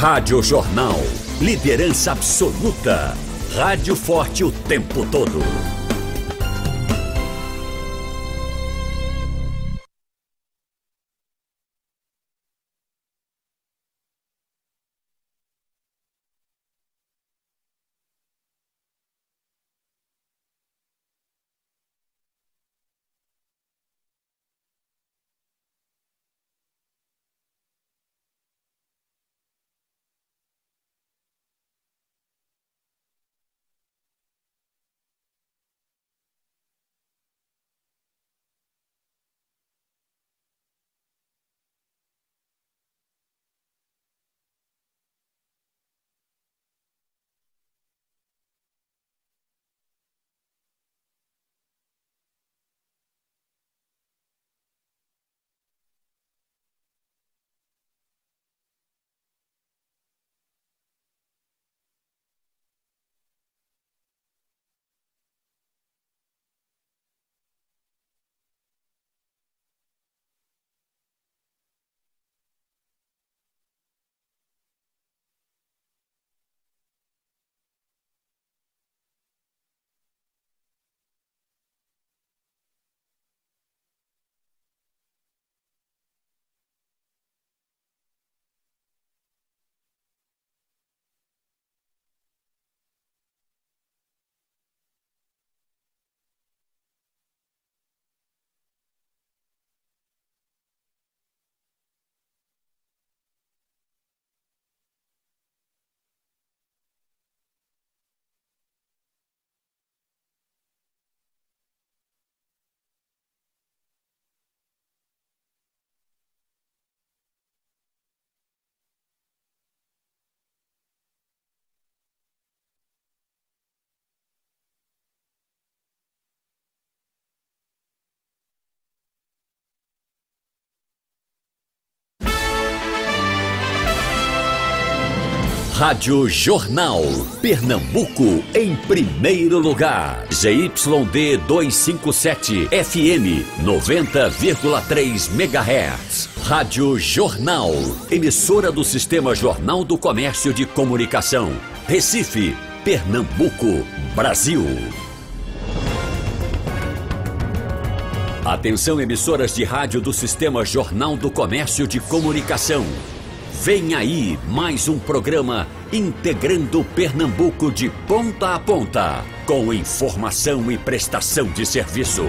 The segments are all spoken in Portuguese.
Rádio Jornal. Liderança absoluta. Rádio forte o tempo todo. Rádio Jornal. Pernambuco em primeiro lugar. ZYD 257 FM 90,3 MHz. Rádio Jornal. Emissora do Sistema Jornal do Comércio de Comunicação. Recife, Pernambuco, Brasil. Atenção emissoras de rádio do Sistema Jornal do Comércio de Comunicação. Vem aí mais um programa integrando Pernambuco de ponta a ponta, com informação e prestação de serviço.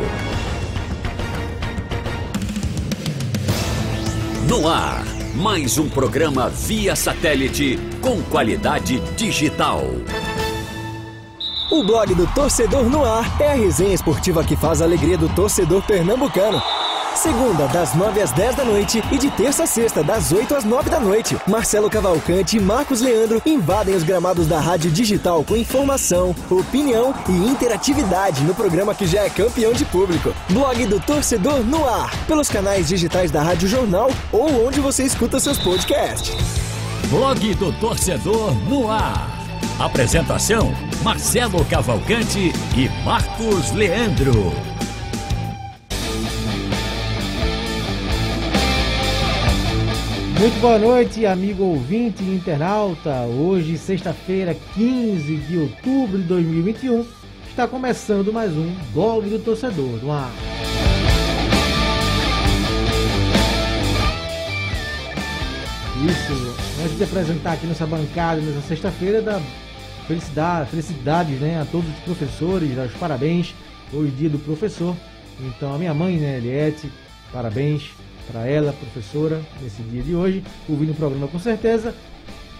No ar, mais um programa via satélite com qualidade digital. O blog do Torcedor no Ar é a resenha esportiva que faz a alegria do torcedor pernambucano. Segunda, das 9 às 10 da noite e de terça a sexta, das 8 às 9 da noite. Marcelo Cavalcante e Marcos Leandro invadem os gramados da Rádio Digital com informação, opinião e interatividade no programa que já é campeão de público. Blog do Torcedor no ar, pelos canais digitais da Rádio Jornal ou onde você escuta seus podcasts. Blog do Torcedor no ar. Apresentação: Marcelo Cavalcante e Marcos Leandro. Muito boa noite, amigo ouvinte e internauta. Hoje, sexta-feira, 15 de outubro de 2021, está começando mais um Blog do Torcedor no ar. Isso, antes de apresentar aqui nossa bancada nessa sexta-feira, da felicidade, felicidades né, a todos os professores, os parabéns, hoje dia do professor. Então, a minha mãe, né, Eliette, parabéns para ela, professora, nesse dia de hoje, ouvindo o programa com certeza.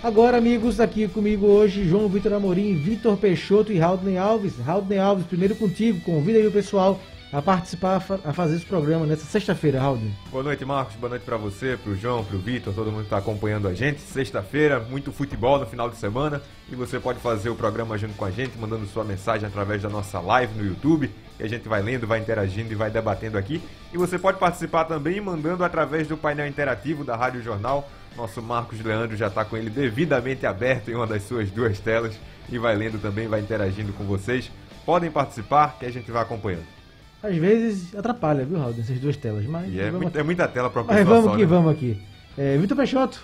Agora, amigos, aqui comigo hoje, João Vitor Amorim, Vitor Peixoto e Raudney Alves. Raudney Alves, primeiro contigo, convida aí o pessoal a participar, a fazer esse programa nessa sexta-feira, Raudney. Boa noite, Marcos. Boa noite para você, para o João, para o Vitor, todo mundo que está acompanhando a gente. Sexta-feira, muito futebol no final de semana e você pode fazer o programa junto com a gente, mandando sua mensagem através da nossa live no YouTube que a gente vai lendo, vai interagindo e vai debatendo aqui. E você pode participar também mandando através do painel interativo da Rádio Jornal. Nosso Marcos Leandro já está com ele devidamente aberto em uma das suas duas telas e vai lendo também, vai interagindo com vocês. Podem participar que a gente vai acompanhando. Às vezes atrapalha, viu, Raul, essas duas telas, mas... E é, vamos... é muita tela para Mas vamos aqui, né? vamos aqui. É, Vitor Peixoto.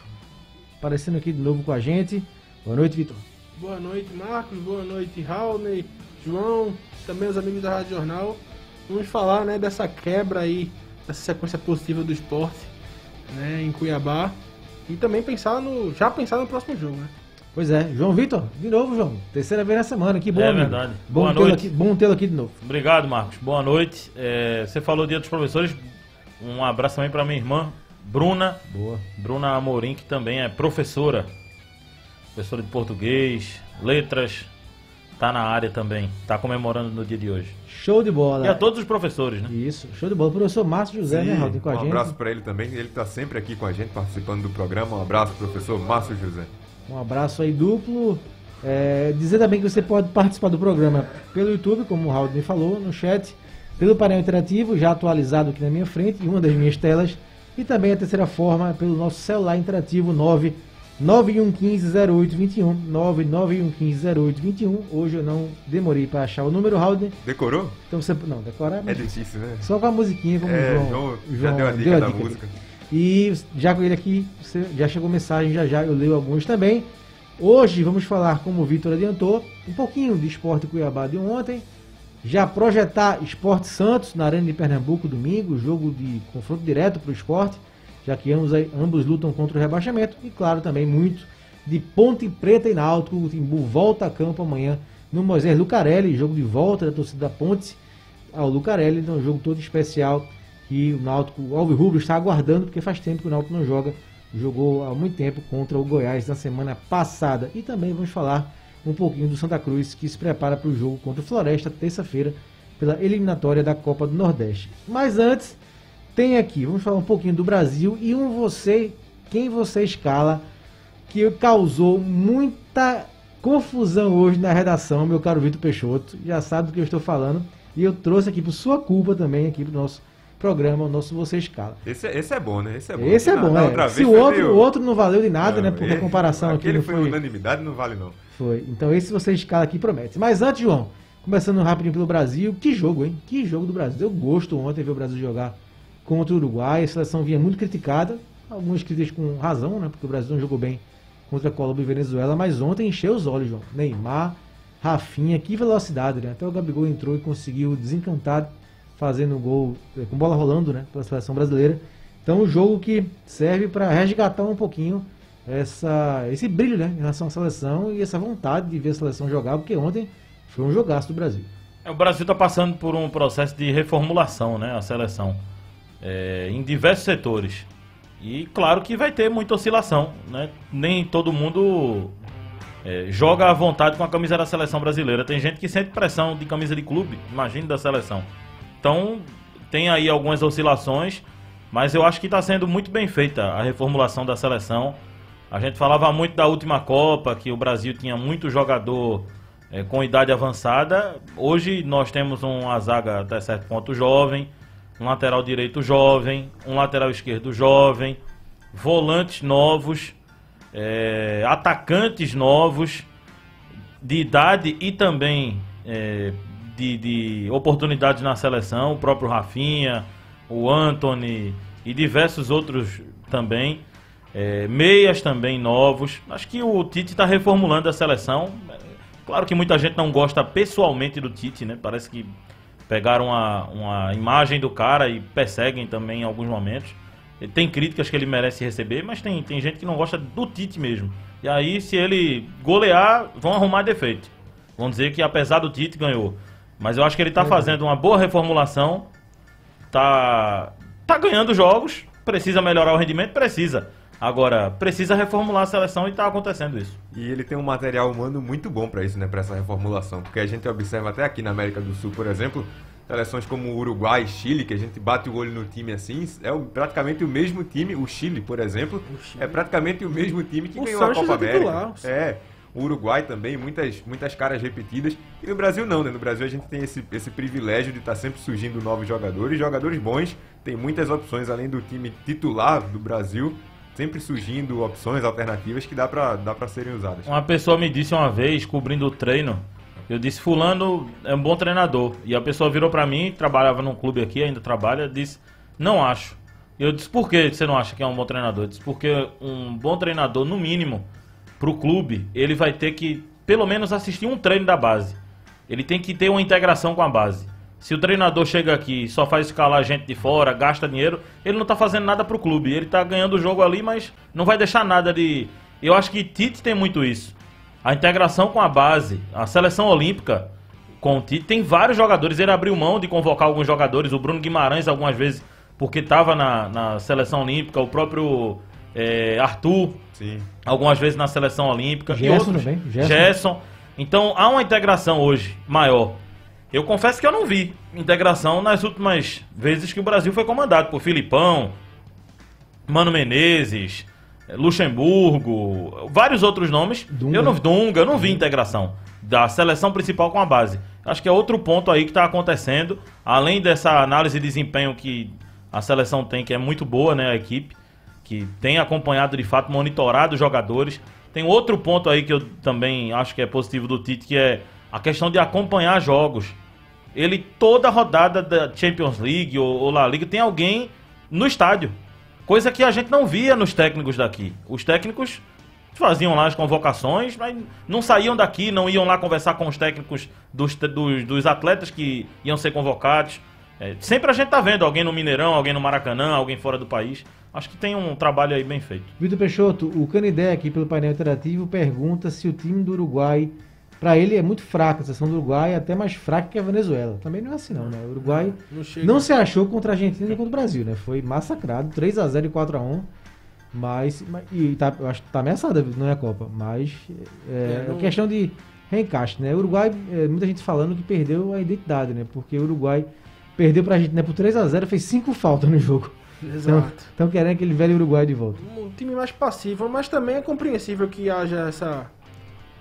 aparecendo aqui de novo com a gente. Boa noite, Vitor. Boa noite, Marcos. Boa noite, Raul, João, também os amigos da Rádio Jornal. Vamos falar né, dessa quebra aí, dessa sequência positiva do esporte né, em Cuiabá. E também pensar no. Já pensar no próximo jogo, né? Pois é, João Vitor, de novo, João. Terceira vez na semana, que bom. É amigo. verdade. Bom Boa noite. Aqui, bom tê-lo aqui de novo. Obrigado, Marcos. Boa noite. É, você falou dia dos professores. Um abraço também para minha irmã, Bruna. Boa. Bruna Amorim, que também é professora. Professora de português, letras. Tá na área também. Tá comemorando no dia de hoje. Show de bola. E a todos os professores, né? Isso, show de bola. O professor Márcio José, Sim, né, Raul, com a um gente. Um abraço para ele também. Ele tá sempre aqui com a gente, participando do programa. Um abraço, professor Márcio José. Um abraço aí duplo. É, dizer também que você pode participar do programa pelo YouTube, como o Raul me falou, no chat, pelo painel interativo, já atualizado aqui na minha frente, em uma das minhas telas, e também a terceira forma, pelo nosso celular interativo 991150821, 991150821. Hoje eu não demorei para achar o número, Raul. Decorou? Então você. Não, decorar. É difícil, né? Só com a musiquinha, como é, o João, João, Já deu a dica deu a da dica música. E já com ele aqui, já chegou mensagem, já já eu leio alguns também. Hoje vamos falar, como o Vitor adiantou, um pouquinho de esporte Cuiabá de ontem. Já projetar Esporte Santos na Arena de Pernambuco domingo, jogo de confronto direto para o esporte, já que ambos, ambos lutam contra o rebaixamento. E claro, também muito de Ponte Preta e Náutico. O Timbu volta a campo amanhã no Moisés Lucarelli, jogo de volta da torcida da Ponte ao Lucarelli, então um jogo todo especial que o Náutico, o Alves Rubro está aguardando, porque faz tempo que o Náutico não joga, jogou há muito tempo contra o Goiás na semana passada. E também vamos falar um pouquinho do Santa Cruz, que se prepara para o jogo contra o Floresta, terça-feira, pela eliminatória da Copa do Nordeste. Mas antes, tem aqui, vamos falar um pouquinho do Brasil e um você, quem você escala, que causou muita confusão hoje na redação, meu caro Vitor Peixoto, já sabe do que eu estou falando, e eu trouxe aqui por sua culpa também, aqui para o nosso programa, o nosso Você Escala. Esse, é, esse é bom, né? Esse é bom. Esse é bom, na, é. Se o outro, meio... o outro não valeu de nada, não, né? Porque a comparação aqui não foi... unanimidade, não vale não. Foi. Então esse Você Escala aqui promete. Mas antes, João, começando rapidinho pelo Brasil, que jogo, hein? Que jogo do Brasil. Eu gosto ontem ver o Brasil jogar contra o Uruguai. A seleção vinha muito criticada, algumas críticas com razão, né? Porque o Brasil não jogou bem contra a Colômbia e Venezuela, mas ontem encheu os olhos, João. Neymar, Rafinha, que velocidade, né? Até o Gabigol entrou e conseguiu desencantar fazendo gol eh, com bola rolando, né, pela seleção brasileira. Então, um jogo que serve para resgatar um pouquinho essa, esse brilho, né, em relação à seleção e essa vontade de ver a seleção jogar, porque ontem foi um jogaço do Brasil. É, o Brasil está passando por um processo de reformulação, né, a seleção, é, em diversos setores. E claro que vai ter muita oscilação, né? Nem todo mundo é, joga à vontade com a camisa da seleção brasileira. Tem gente que sente pressão de camisa de clube, imagine da seleção. Então, tem aí algumas oscilações, mas eu acho que está sendo muito bem feita a reformulação da seleção. A gente falava muito da última Copa, que o Brasil tinha muito jogador é, com idade avançada. Hoje nós temos uma zaga até certo ponto jovem, um lateral direito jovem, um lateral esquerdo jovem, volantes novos, é, atacantes novos, de idade e também é, de, de oportunidades na seleção, o próprio Rafinha, o Anthony e diversos outros também. É, meias também novos. Acho que o Tite está reformulando a seleção. Claro que muita gente não gosta pessoalmente do Tite, né? Parece que pegaram uma, uma imagem do cara e perseguem também em alguns momentos. Tem críticas que ele merece receber, mas tem, tem gente que não gosta do Tite mesmo. E aí, se ele golear, vão arrumar defeito. Vão dizer que apesar do Tite ganhou. Mas eu acho que ele está uhum. fazendo uma boa reformulação. Tá, tá ganhando jogos. Precisa melhorar o rendimento? Precisa. Agora, precisa reformular a seleção e está acontecendo isso. E ele tem um material humano muito bom para isso, né? Para essa reformulação. Porque a gente observa até aqui na América do Sul, por exemplo, seleções como o Uruguai e Chile, que a gente bate o olho no time assim, é praticamente o mesmo time. O Chile, por exemplo, Chile. é praticamente o mesmo time que o ganhou Sanches a Copa é América. Titular. É o Uruguai também, muitas, muitas caras repetidas. E no Brasil não, né? No Brasil a gente tem esse, esse privilégio de estar tá sempre surgindo novos jogadores, jogadores bons, tem muitas opções além do time titular do Brasil, sempre surgindo opções alternativas que dá para dá pra serem usadas. Uma pessoa me disse uma vez, cobrindo o treino, eu disse, fulano é um bom treinador. E a pessoa virou para mim, trabalhava num clube aqui, ainda trabalha, disse, não acho. Eu disse, por que você não acha que é um bom treinador? Eu disse, porque um bom treinador, no mínimo, pro clube, ele vai ter que, pelo menos, assistir um treino da base. Ele tem que ter uma integração com a base. Se o treinador chega aqui e só faz escalar gente de fora, gasta dinheiro, ele não tá fazendo nada pro clube. Ele tá ganhando o jogo ali, mas não vai deixar nada de. Eu acho que Tite tem muito isso. A integração com a base, a seleção olímpica com o Tite, tem vários jogadores. Ele abriu mão de convocar alguns jogadores, o Bruno Guimarães algumas vezes, porque estava na, na seleção olímpica, o próprio é, Arthur, Sim. algumas vezes na seleção olímpica. e Gerson também, Gerson. Gerson. Então há uma integração hoje maior. Eu confesso que eu não vi integração nas últimas vezes que o Brasil foi comandado por Filipão, Mano Menezes, eh, Luxemburgo, vários outros nomes. Dunga. Eu não Dunga, eu não vi integração da seleção principal com a base. Acho que é outro ponto aí que está acontecendo, além dessa análise de desempenho que a seleção tem, que é muito boa, né, a equipe, que tem acompanhado de fato, monitorado os jogadores. Tem outro ponto aí que eu também acho que é positivo do Tite, que é a questão de acompanhar jogos. Ele, toda rodada da Champions League ou, ou La Liga, tem alguém no estádio. Coisa que a gente não via nos técnicos daqui. Os técnicos faziam lá as convocações, mas não saíam daqui, não iam lá conversar com os técnicos dos, dos, dos atletas que iam ser convocados. É, sempre a gente tá vendo alguém no Mineirão, alguém no Maracanã, alguém fora do país. Acho que tem um trabalho aí bem feito. Vitor Peixoto, o Canidé aqui pelo painel interativo pergunta se o time do Uruguai, pra ele é muito fraco, a seleção do Uruguai é até mais fraca que a Venezuela. Também não é assim não, né? O Uruguai Não não se achou contra a Argentina nem contra o Brasil, né? Foi massacrado, 3 a 0 e 4 a 1 mas, mas- e tá, eu acho que tá ameaçada, não é a Copa, mas é, É, é não- questão de reencaixe, né? O Uruguai, é, muita gente falando que perdeu a identidade, né? Porque o Uruguai perdeu pra Argentina por 3 a 0 fez 5 faltas no jogo. Então, Exato. estão querendo aquele velho Uruguai de volta. Um time mais passivo, mas também é compreensível que haja essa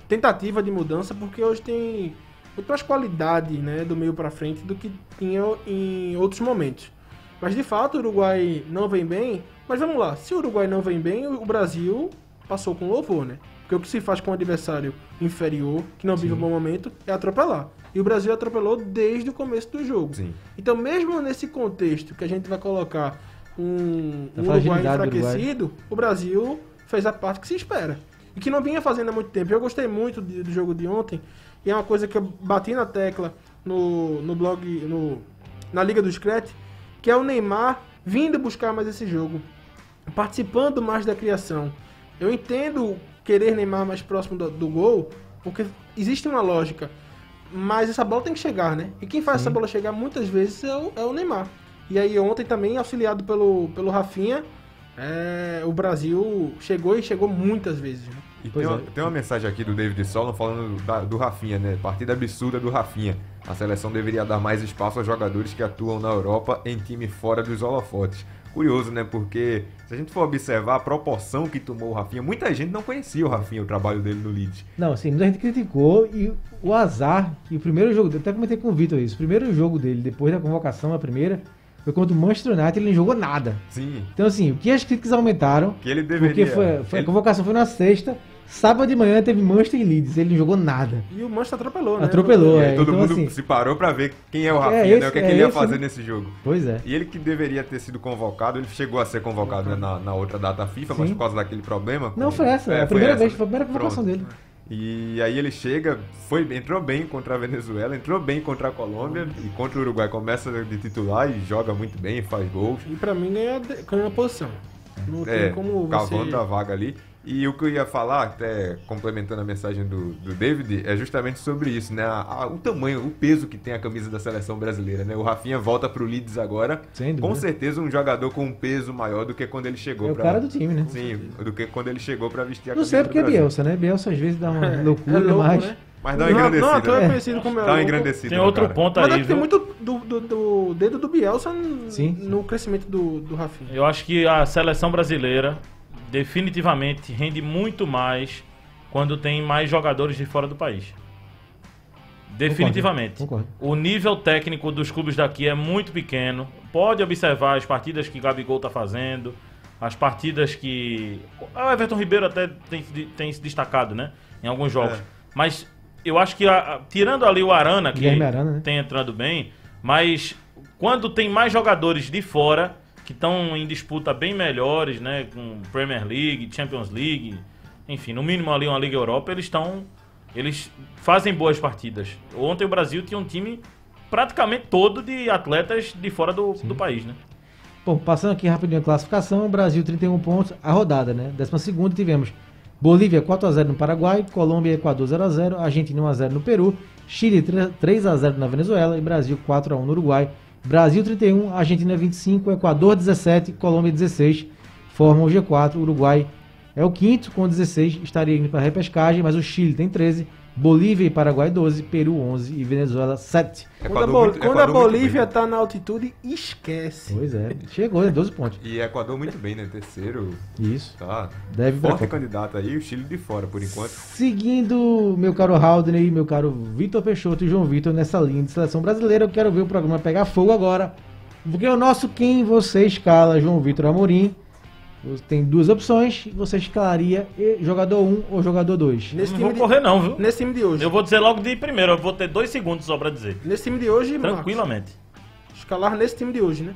tentativa de mudança, porque hoje tem muito mais qualidade né, do meio pra frente do que tinha em outros momentos. Mas de fato o Uruguai não vem bem. Mas vamos lá, se o Uruguai não vem bem, o Brasil passou com louvor, né? Porque o que se faz com um adversário inferior, que não vive um bom momento, é atropelar. E o Brasil atropelou desde o começo do jogo. Sim. Então, mesmo nesse contexto que a gente vai colocar um, Da um Uruguai fragilidade do Uruguai. enfraquecido, o Brasil fez a parte que se espera. E que não vinha fazendo há muito tempo. Eu gostei muito de- do jogo de ontem. E é uma coisa que eu bati na tecla no, no blog, no, na Liga do Scratch, que é o Neymar vindo buscar mais esse jogo. Participando mais da criação. Eu entendo querer Neymar mais próximo do, do gol, porque existe uma lógica. Mas essa bola tem que chegar, né? E quem faz essa bola chegar muitas vezes é o, é o Neymar. E aí ontem também, auxiliado pelo, pelo Rafinha, é, o Brasil chegou e chegou muitas vezes. Né? E tem, uma, é. tem uma mensagem aqui do David Solon falando da- do Rafinha, né? Partida absurda do Rafinha. A seleção deveria dar mais espaço aos jogadores que atuam na Europa em time fora dos holofotes. Curioso, né? Porque se a gente for observar a proporção que tomou o Rafinha, muita gente não conhecia o Rafinha, o trabalho dele no Leeds. Não, assim, muita gente criticou e o azar, que o primeiro jogo dele, até comentei com o Vitor isso, o primeiro jogo dele, depois da convocação, a primeira, foi contra o Manchester United, ele não jogou nada. Sim, Então, assim, o que as críticas aumentaram, que ele deveria... porque foi, foi- a ele- convocação foi na sexta, sábado de manhã teve Manchester e Leeds, ele não jogou nada. E o Manchester atropelou, né? Atropelou, e é. todo então, mundo assim- se parou pra ver quem é o Rafinha, esse- né? O que, é que é ele ia esse, fazer né? nesse jogo. Pois é. E ele que deveria ter sido convocado, ele chegou a ser convocado né, na, na outra data FIFA, mas Sim. por causa daquele problema. Não, com- foi essa, É, a foi primeira essa, vez, né? foi a primeira convocação Pronto. dele. E aí ele chega, foi, entrou bem contra a Venezuela, entrou bem contra a Colômbia e contra o Uruguai começa de titular e joga muito bem, faz gols. E pra mim ganha, ganha a posição. Não É, tem como cavando você... a vaga ali. E o que eu ia falar, até complementando a mensagem do, do David, é justamente sobre isso, né? A- a- o tamanho, o peso que tem a camisa da seleção brasileira, né? O Rafinha volta pro Leeds agora. Sem. Com certeza um jogador com um peso maior do que quando ele chegou É o pra- cara do time, né? Sim, do que quando ele chegou pra vestir a Não camisa sei do porque é. Bielsa, né? Bielsa às vezes dá uma É, loucura, é louco, mas... né? Mas dá uma Não, não, engrandecida. então é né? conhecido como é Dá uma engrandecida. Tem outro cara. ponto Mas aí, ter viu? muito do, do, do dedo do Bielsa n- Sim. no crescimento do, do Rafinha. Eu acho que a seleção brasileira definitivamente rende muito mais quando tem mais jogadores de fora do país. Definitivamente. Concordo, O nível técnico dos clubes daqui é muito pequeno. Pode observar as partidas que Gabigol tá fazendo, as partidas que. O Everton Ribeiro até tem, se- tem se destacado, né? Em alguns jogos. É. Mas eu acho que, a- tirando ali o Arana, que Arana, né? tem entrando bem, mas quando tem mais jogadores de fora, que estão em disputa bem melhores, né? Com Premier League, Champions League, enfim, no mínimo ali uma Liga Europa, eles estão. Eles fazem boas partidas. Ontem o Brasil tinha um time praticamente todo de atletas de fora do, do país, né? Bom, passando aqui rapidinho a classificação, Brasil 31 pontos, a rodada, né? Décima segunda tivemos Bolívia 4x0 no Paraguai, Colômbia e Equador 0x0, Argentina 1x0 no Peru, Chile 3x0 na Venezuela e Brasil 4x1 no Uruguai. Brasil 31, Argentina 25, Equador 17, Colômbia 16, formam o G4, Uruguai é o quinto com 16, estaria indo para a repescagem, mas o Chile tem 13, Bolívia e Paraguai 12, Peru 11 e Venezuela 7. Quando a, Bol quando a Bolívia está na altitude, esquece. Pois é, chegou, né? 12 pontos. E Equador muito bem, né? Terceiro. Isso. Tá. Deve Forte candidato aí, o Chile de fora, por enquanto. Seguindo meu caro Haldner e meu caro Vitor Peixoto e João Vitor nessa linha de seleção brasileira, eu quero ver o programa pegar fogo agora. Porque o nosso quem você escala, João Vitor Amorim, tem duas opções, você escalaria jogador 1 ou jogador 2. Nesse não vou de... correr não, viu? Nesse time de hoje. Eu vou dizer logo de primeiro, eu vou ter dois segundos só pra dizer. Nesse time de hoje, Tranquilamente. Marcos, escalar nesse time de hoje, né?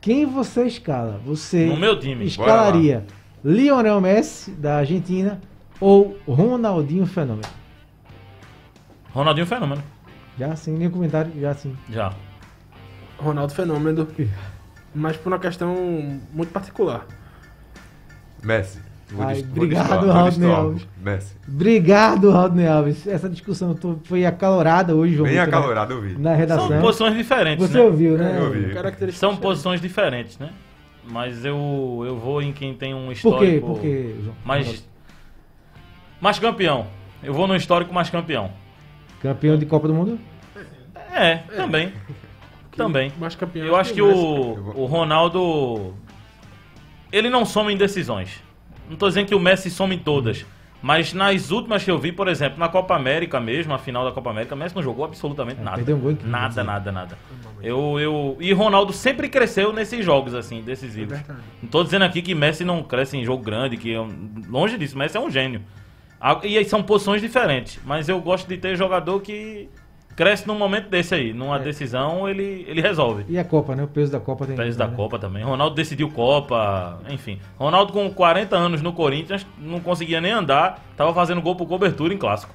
Quem você escala? Você no meu time. escalaria Lionel Messi, da Argentina, ou Ronaldinho Fenômeno? Ronaldinho Fenômeno. Já sim, nenhum comentário, já sim. Já. Ronaldo Fenômeno. mas por uma questão muito particular. Messi. Ai, obrigado, Raul Alves. Messi. Obrigado, Raul Alves. Essa discussão foi acalorada hoje, João. Bem acalorada, eu vi. Na redação. São posições diferentes, Você né? ouviu, né? Eu ouvi. São posições diferentes, né? Mas eu, eu vou em quem tem um histórico... Por quê? Por quê, João? Mais, mais campeão. Eu vou no histórico mais campeão. Campeão de Copa do Mundo? É, é. também. Também. Mais campeão. Eu acho que o, o Ronaldo. Ele não soma em decisões. Não tô dizendo que o Messi soma em todas. Mas nas últimas que eu vi, por exemplo, na Copa América mesmo, a final da Copa América, o Messi não jogou absolutamente é, nada. Perdeu um gol nada, nada, nada. Eu, eu, e Ronaldo sempre cresceu nesses jogos, assim, decisivos. É não tô dizendo aqui que Messi não cresce em jogo grande, que longe disso, Messi é um gênio. E aí são posições diferentes. Mas eu gosto de ter jogador que cresce num momento desse aí. Numa é. decisão, ele, ele resolve. E a Copa, né? O peso da Copa tem. O peso da né? Copa também. Ronaldo decidiu Copa, enfim. Ronaldo com 40 anos no Corinthians, não conseguia nem andar, tava fazendo gol por cobertura em clássico.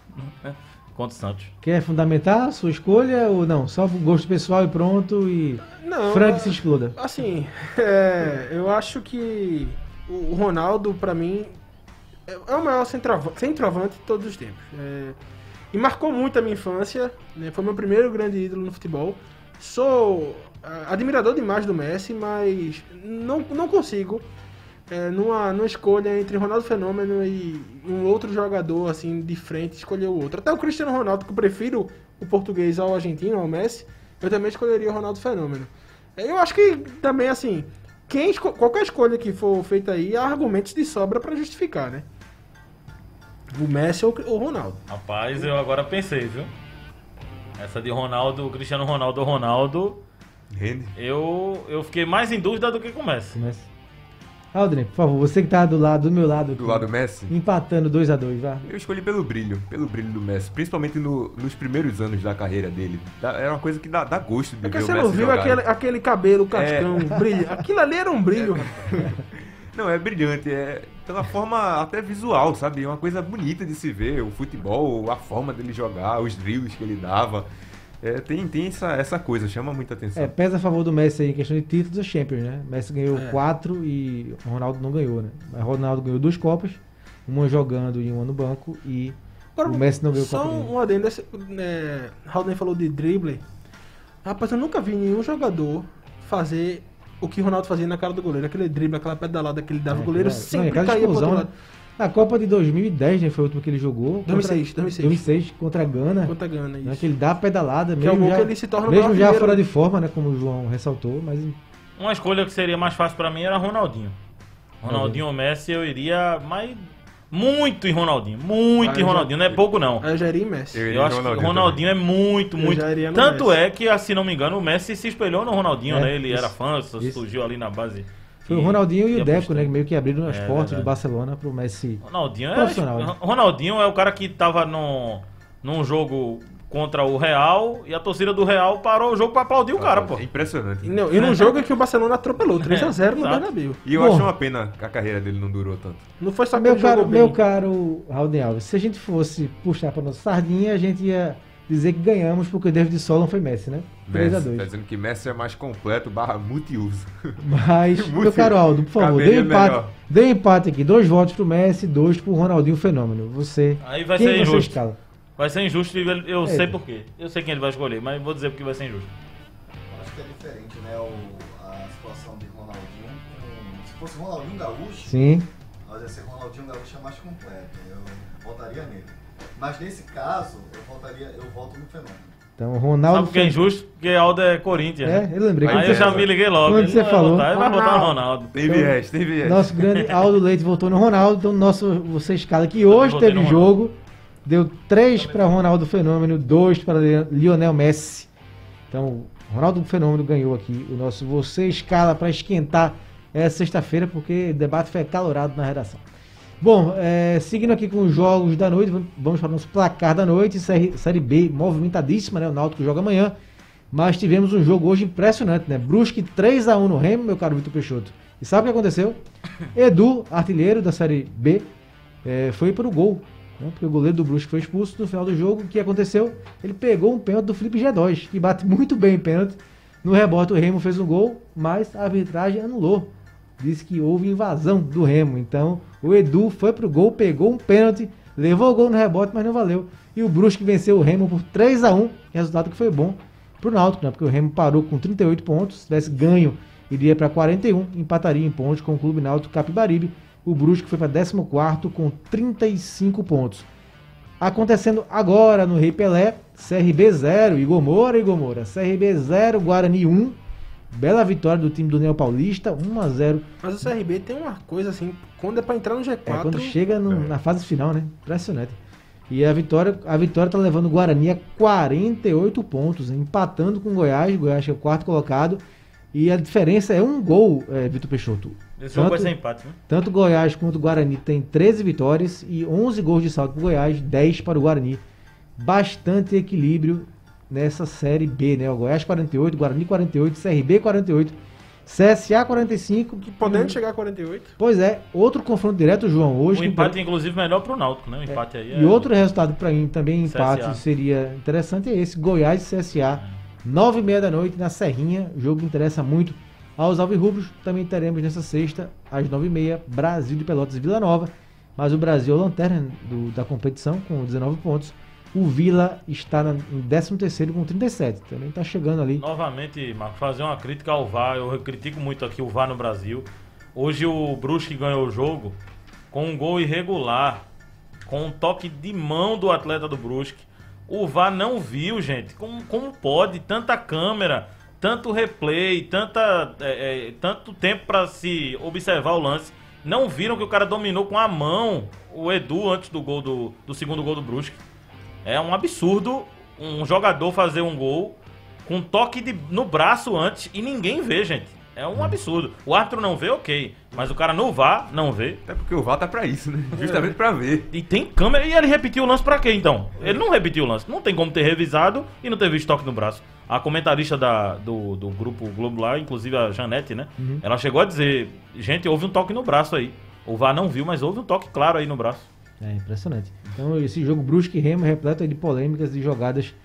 Contra o Santos. Quer fundamentar a sua escolha ou não? Só gosto pessoal e pronto e. Não. Frank se exploda. Assim, é, eu acho que o Ronaldo, para mim, é o maior centroavante, centroavante de todos os tempos. É, e marcou muito a minha infância, né? Foi meu primeiro grande ídolo no futebol. Sou uh, admirador demais do Messi, mas não, não consigo, é, numa, numa escolha entre Ronaldo Fenômeno e um outro jogador, assim, de frente, escolher o outro. Até o Cristiano Ronaldo, que eu prefiro o português ao argentino, ao Messi, eu também escolheria o Ronaldo Fenômeno. É, eu acho que também, assim, quem qualquer escolha que for feita aí, há argumentos de sobra para justificar, né? O Messi ou o Ronaldo? Rapaz, eu agora pensei, viu? Essa de Ronaldo, Cristiano Ronaldo Ronaldo. Rende. Eu, eu fiquei mais em dúvida do que com o Messi. Messi. Aldrin, por favor, você que tá do lado do meu lado. Do lado do Messi? Empatando 2 a 2 vá. Eu escolhi pelo brilho, pelo brilho do Messi, principalmente no, nos primeiros anos da carreira dele. Era uma coisa que dá, dá gosto de é ver você o Messi não viu aquele, aquele cabelo cascão, é... brilho. Aquilo ali era um brilho. Não, é brilhante, é pela forma até visual, sabe? É uma coisa bonita de se ver, o futebol, a forma dele jogar, os drills que ele dava. É, tem tem essa, essa coisa, chama muita atenção. É, pesa a favor do Messi aí em questão de títulos e Champions, né? Messi ganhou é. quatro e o Ronaldo não ganhou, né? Mas o Ronaldo ganhou duas Copas, uma jogando e uma no banco e Agora, o Messi não ganhou Só um adendo, é, Raul falou de drible. Rapaz, eu nunca vi nenhum jogador fazer o que o Ronaldo fazia na cara do goleiro. Aquele drible, aquela pedalada que ele dava, é, o goleiro sempre não, caía pro outro lado. Na Copa de 2010, né, foi o último que ele jogou. 2006, 2006. 2006 contra a Gana. Contra a Gana, né, isso. Né, que ele dá a pedalada, que mesmo é já, que ele se torna mesmo já fora de forma, né, como o João ressaltou, mas... Uma escolha que seria mais fácil para mim era Ronaldinho. Ronaldinho ou Messi, eu iria mais muito em Ronaldinho. Muito ah, em Ronaldinho. Já, não é pouco, não. Eu já iria em Messi. Eu, eu acho Ronaldinho que o Ronaldinho também. é muito, muito. Tanto Messi. é que, se não me engano, o Messi se espelhou no Ronaldinho, é, né? Ele isso, era fã, isso. surgiu ali na base. Foi o Ronaldinho e, e o Deco, né? Meio que abriram as é, portas do Barcelona pro Messi. Ronaldinho é, profissional, né? Ronaldinho é o cara que tava no, num jogo contra o Real e a torcida do Real parou o jogo pra aplaudir o cara, pô. É impressionante. E, não, e num jogo em que o Barcelona atropelou 3x0 no Exato. Bernabéu. E eu Bom. acho uma pena que a carreira dele não durou tanto. Não foi só que Meu caro, meu caro Raul Alves, se a gente fosse puxar pra nossa sardinha, a gente ia dizer que ganhamos porque o David Solon foi Messi, né? Messi, 3x2. tá dizendo que Messi é mais completo, barra multiuso. Mas, meu caro Aldo, por favor, dê um empate, melhor. dê um empate aqui. Dois votos pro Messi, dois pro Ronaldinho Fenômeno. Você. Aí vai quem ser você injusto. escala? Vai ser injusto e ele- eu É. sei por quê. Eu sei quem ele vai escolher, mas vou dizer porque vai ser injusto. Acho que é diferente, né? O, a situação de Ronaldinho. com- se fosse Ronaldinho Gaúcho, Sim. nós ia ser Ronaldinho Gaúcho é mais completo. Eu votaria nele. Mas nesse caso, eu votaria, eu voto no fenômeno. Então, Ronaldo. Sabe por que é injusto? Porque Aldo é Corinthians. É, né? eu lembrei. Aí eu já me liguei logo. Quando você falou, votar, ele vai votar no Ronaldo. Tem Então, viés, tem viés. Nosso grande Aldo Leite votou no Ronaldo, então nosso você escala que hoje teve jogo, deu 3 para Ronaldo Fenômeno, 2 para Lionel Messi. Então, Ronaldo Fenômeno ganhou aqui o nosso você escala para esquentar essa sexta-feira, porque o debate foi acalorado na redação. Bom, é, seguindo aqui com os jogos da noite, vamos- para o nosso placar da noite, série, série B movimentadíssima, né? O Náutico joga amanhã. Mas tivemos um jogo hoje impressionante, né? Brusque 3x1 no Remo, meu caro Vitor Peixoto. E sabe o que aconteceu? Edu, artilheiro da Série B, eh, foi para o gol. Né? Porque o goleiro do Brusque foi expulso no final do jogo. O que aconteceu? Ele pegou um pênalti do Felipe G2, que bate muito bem em pênalti. No rebote o Remo fez um gol, mas a arbitragem anulou. Disse que houve invasão do Remo. Então o Edu foi pro gol, pegou um pênalti, levou o gol no rebote, mas não valeu. E o Brusque venceu o Remo por 3 a 1 resultado que foi bom pro Náutico, né? Porque o Remo parou com 38 pontos, se tivesse ganho, iria para 41, empataria em pontos com o Clube Náutico Capibaribe. O Brusque foi para 14 com 35 pontos. Acontecendo agora no Rei Pelé, CRB 0, Igor Moura, Igor Moura, CRB 0, Guarani 1. Bela vitória do time do Neo Paulista, 1 a 0. Mas o CRB tem uma coisa assim, quando é pra entrar no G4. É, quando chega no- na fase final, né? Impressionante. E a vitória, a vitória tá levando o Guarani a 48 pontos, empatando com o Goiás. O Goiás que é o quarto colocado. E a diferença é um gol, é, Vitor Peixoto. Esse jogo vai Tanto- ser empate, né? Tanto o Goiás quanto o Guarani tem 13 vitórias e 11 gols de saldo para o Goiás, 10 para o Guarani. Bastante equilíbrio nessa Série B, né? O Goiás 48, Guarani 48, CRB 48, CSA 45. Podendo chegar a 48. Pois é, outro confronto direto, João, hoje. O que- empate, inclusive, melhor pro Náutico, né? O empate aí é... E outro resultado para mim também empate CSA. seria interessante é esse, Goiás e CSA, nove e meia da noite na Serrinha, o jogo que interessa muito aos alvirrubros, também teremos nessa sexta, às nove e meia, Brasil de Pelotas e Vila Nova, mas o Brasil é o lanterna do- da competição com 19 pontos, o Vila está na, em 13º com 37, também está chegando ali, Novamente, Marcos, fazer uma crítica ao VAR. Eu critico muito aqui o VAR no Brasil. Hoje o Brusque ganhou o jogo com um gol irregular, com um toque de mão do atleta do Brusque. O VAR não viu, gente. Como, como pode? Tanta câmera, tanto replay, tanta, é, é, tanto tempo para se observar o lance. Não viram que o cara dominou com a mão o Edu antes do gol do, do segundo gol do Brusque. É um absurdo um jogador fazer um gol com toque de- no braço antes e ninguém vê, gente. É um absurdo. O árbitro não vê, ok. Mas o cara no VAR não vê. Até porque o VAR tá pra isso, né? Justamente pra ver. E tem câmera. E ele repetiu o lance pra quê, então? Ele não repetiu o lance. Não tem como ter revisado e não ter visto toque no braço. A comentarista da, do, do grupo Globo lá, inclusive a Janete, né? Ela chegou a dizer: gente, houve um toque no braço aí. O VAR não viu, mas houve um toque claro aí no braço. É impressionante. Então, esse jogo Brusque e Remo repleto aí de polêmicas e jogadas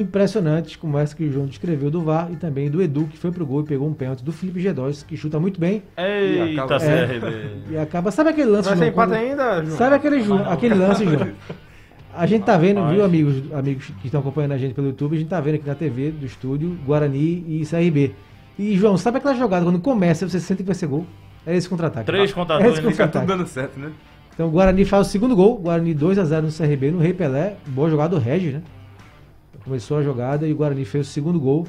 impressionantes, como essa que o João descreveu do VAR e também do Edu, que foi pro gol e pegou um pênalti do Felipe G2, que chuta muito bem Eita, acaba- CRB. e acaba. Sabe aquele lance, ser João, empate quando- ainda, João? Sabe aquele, João, aquele lance, João? A gente tá vendo, viu, amigos, amigos que estão acompanhando a gente pelo YouTube, a gente tá vendo aqui na TV do estúdio Guarani e CRB. E, João, sabe aquela jogada quando começa, você sente que vai ser gol? É esse contra-ataque. Três É contra esse dois, né? Fica tudo contra-ataque. dando certo, né? Então o Guarani faz o segundo gol, Guarani 2x0 no CRB, no Rei Pelé, boa jogada do Regis, né? Começou a jogada e o Guarani fez o segundo gol.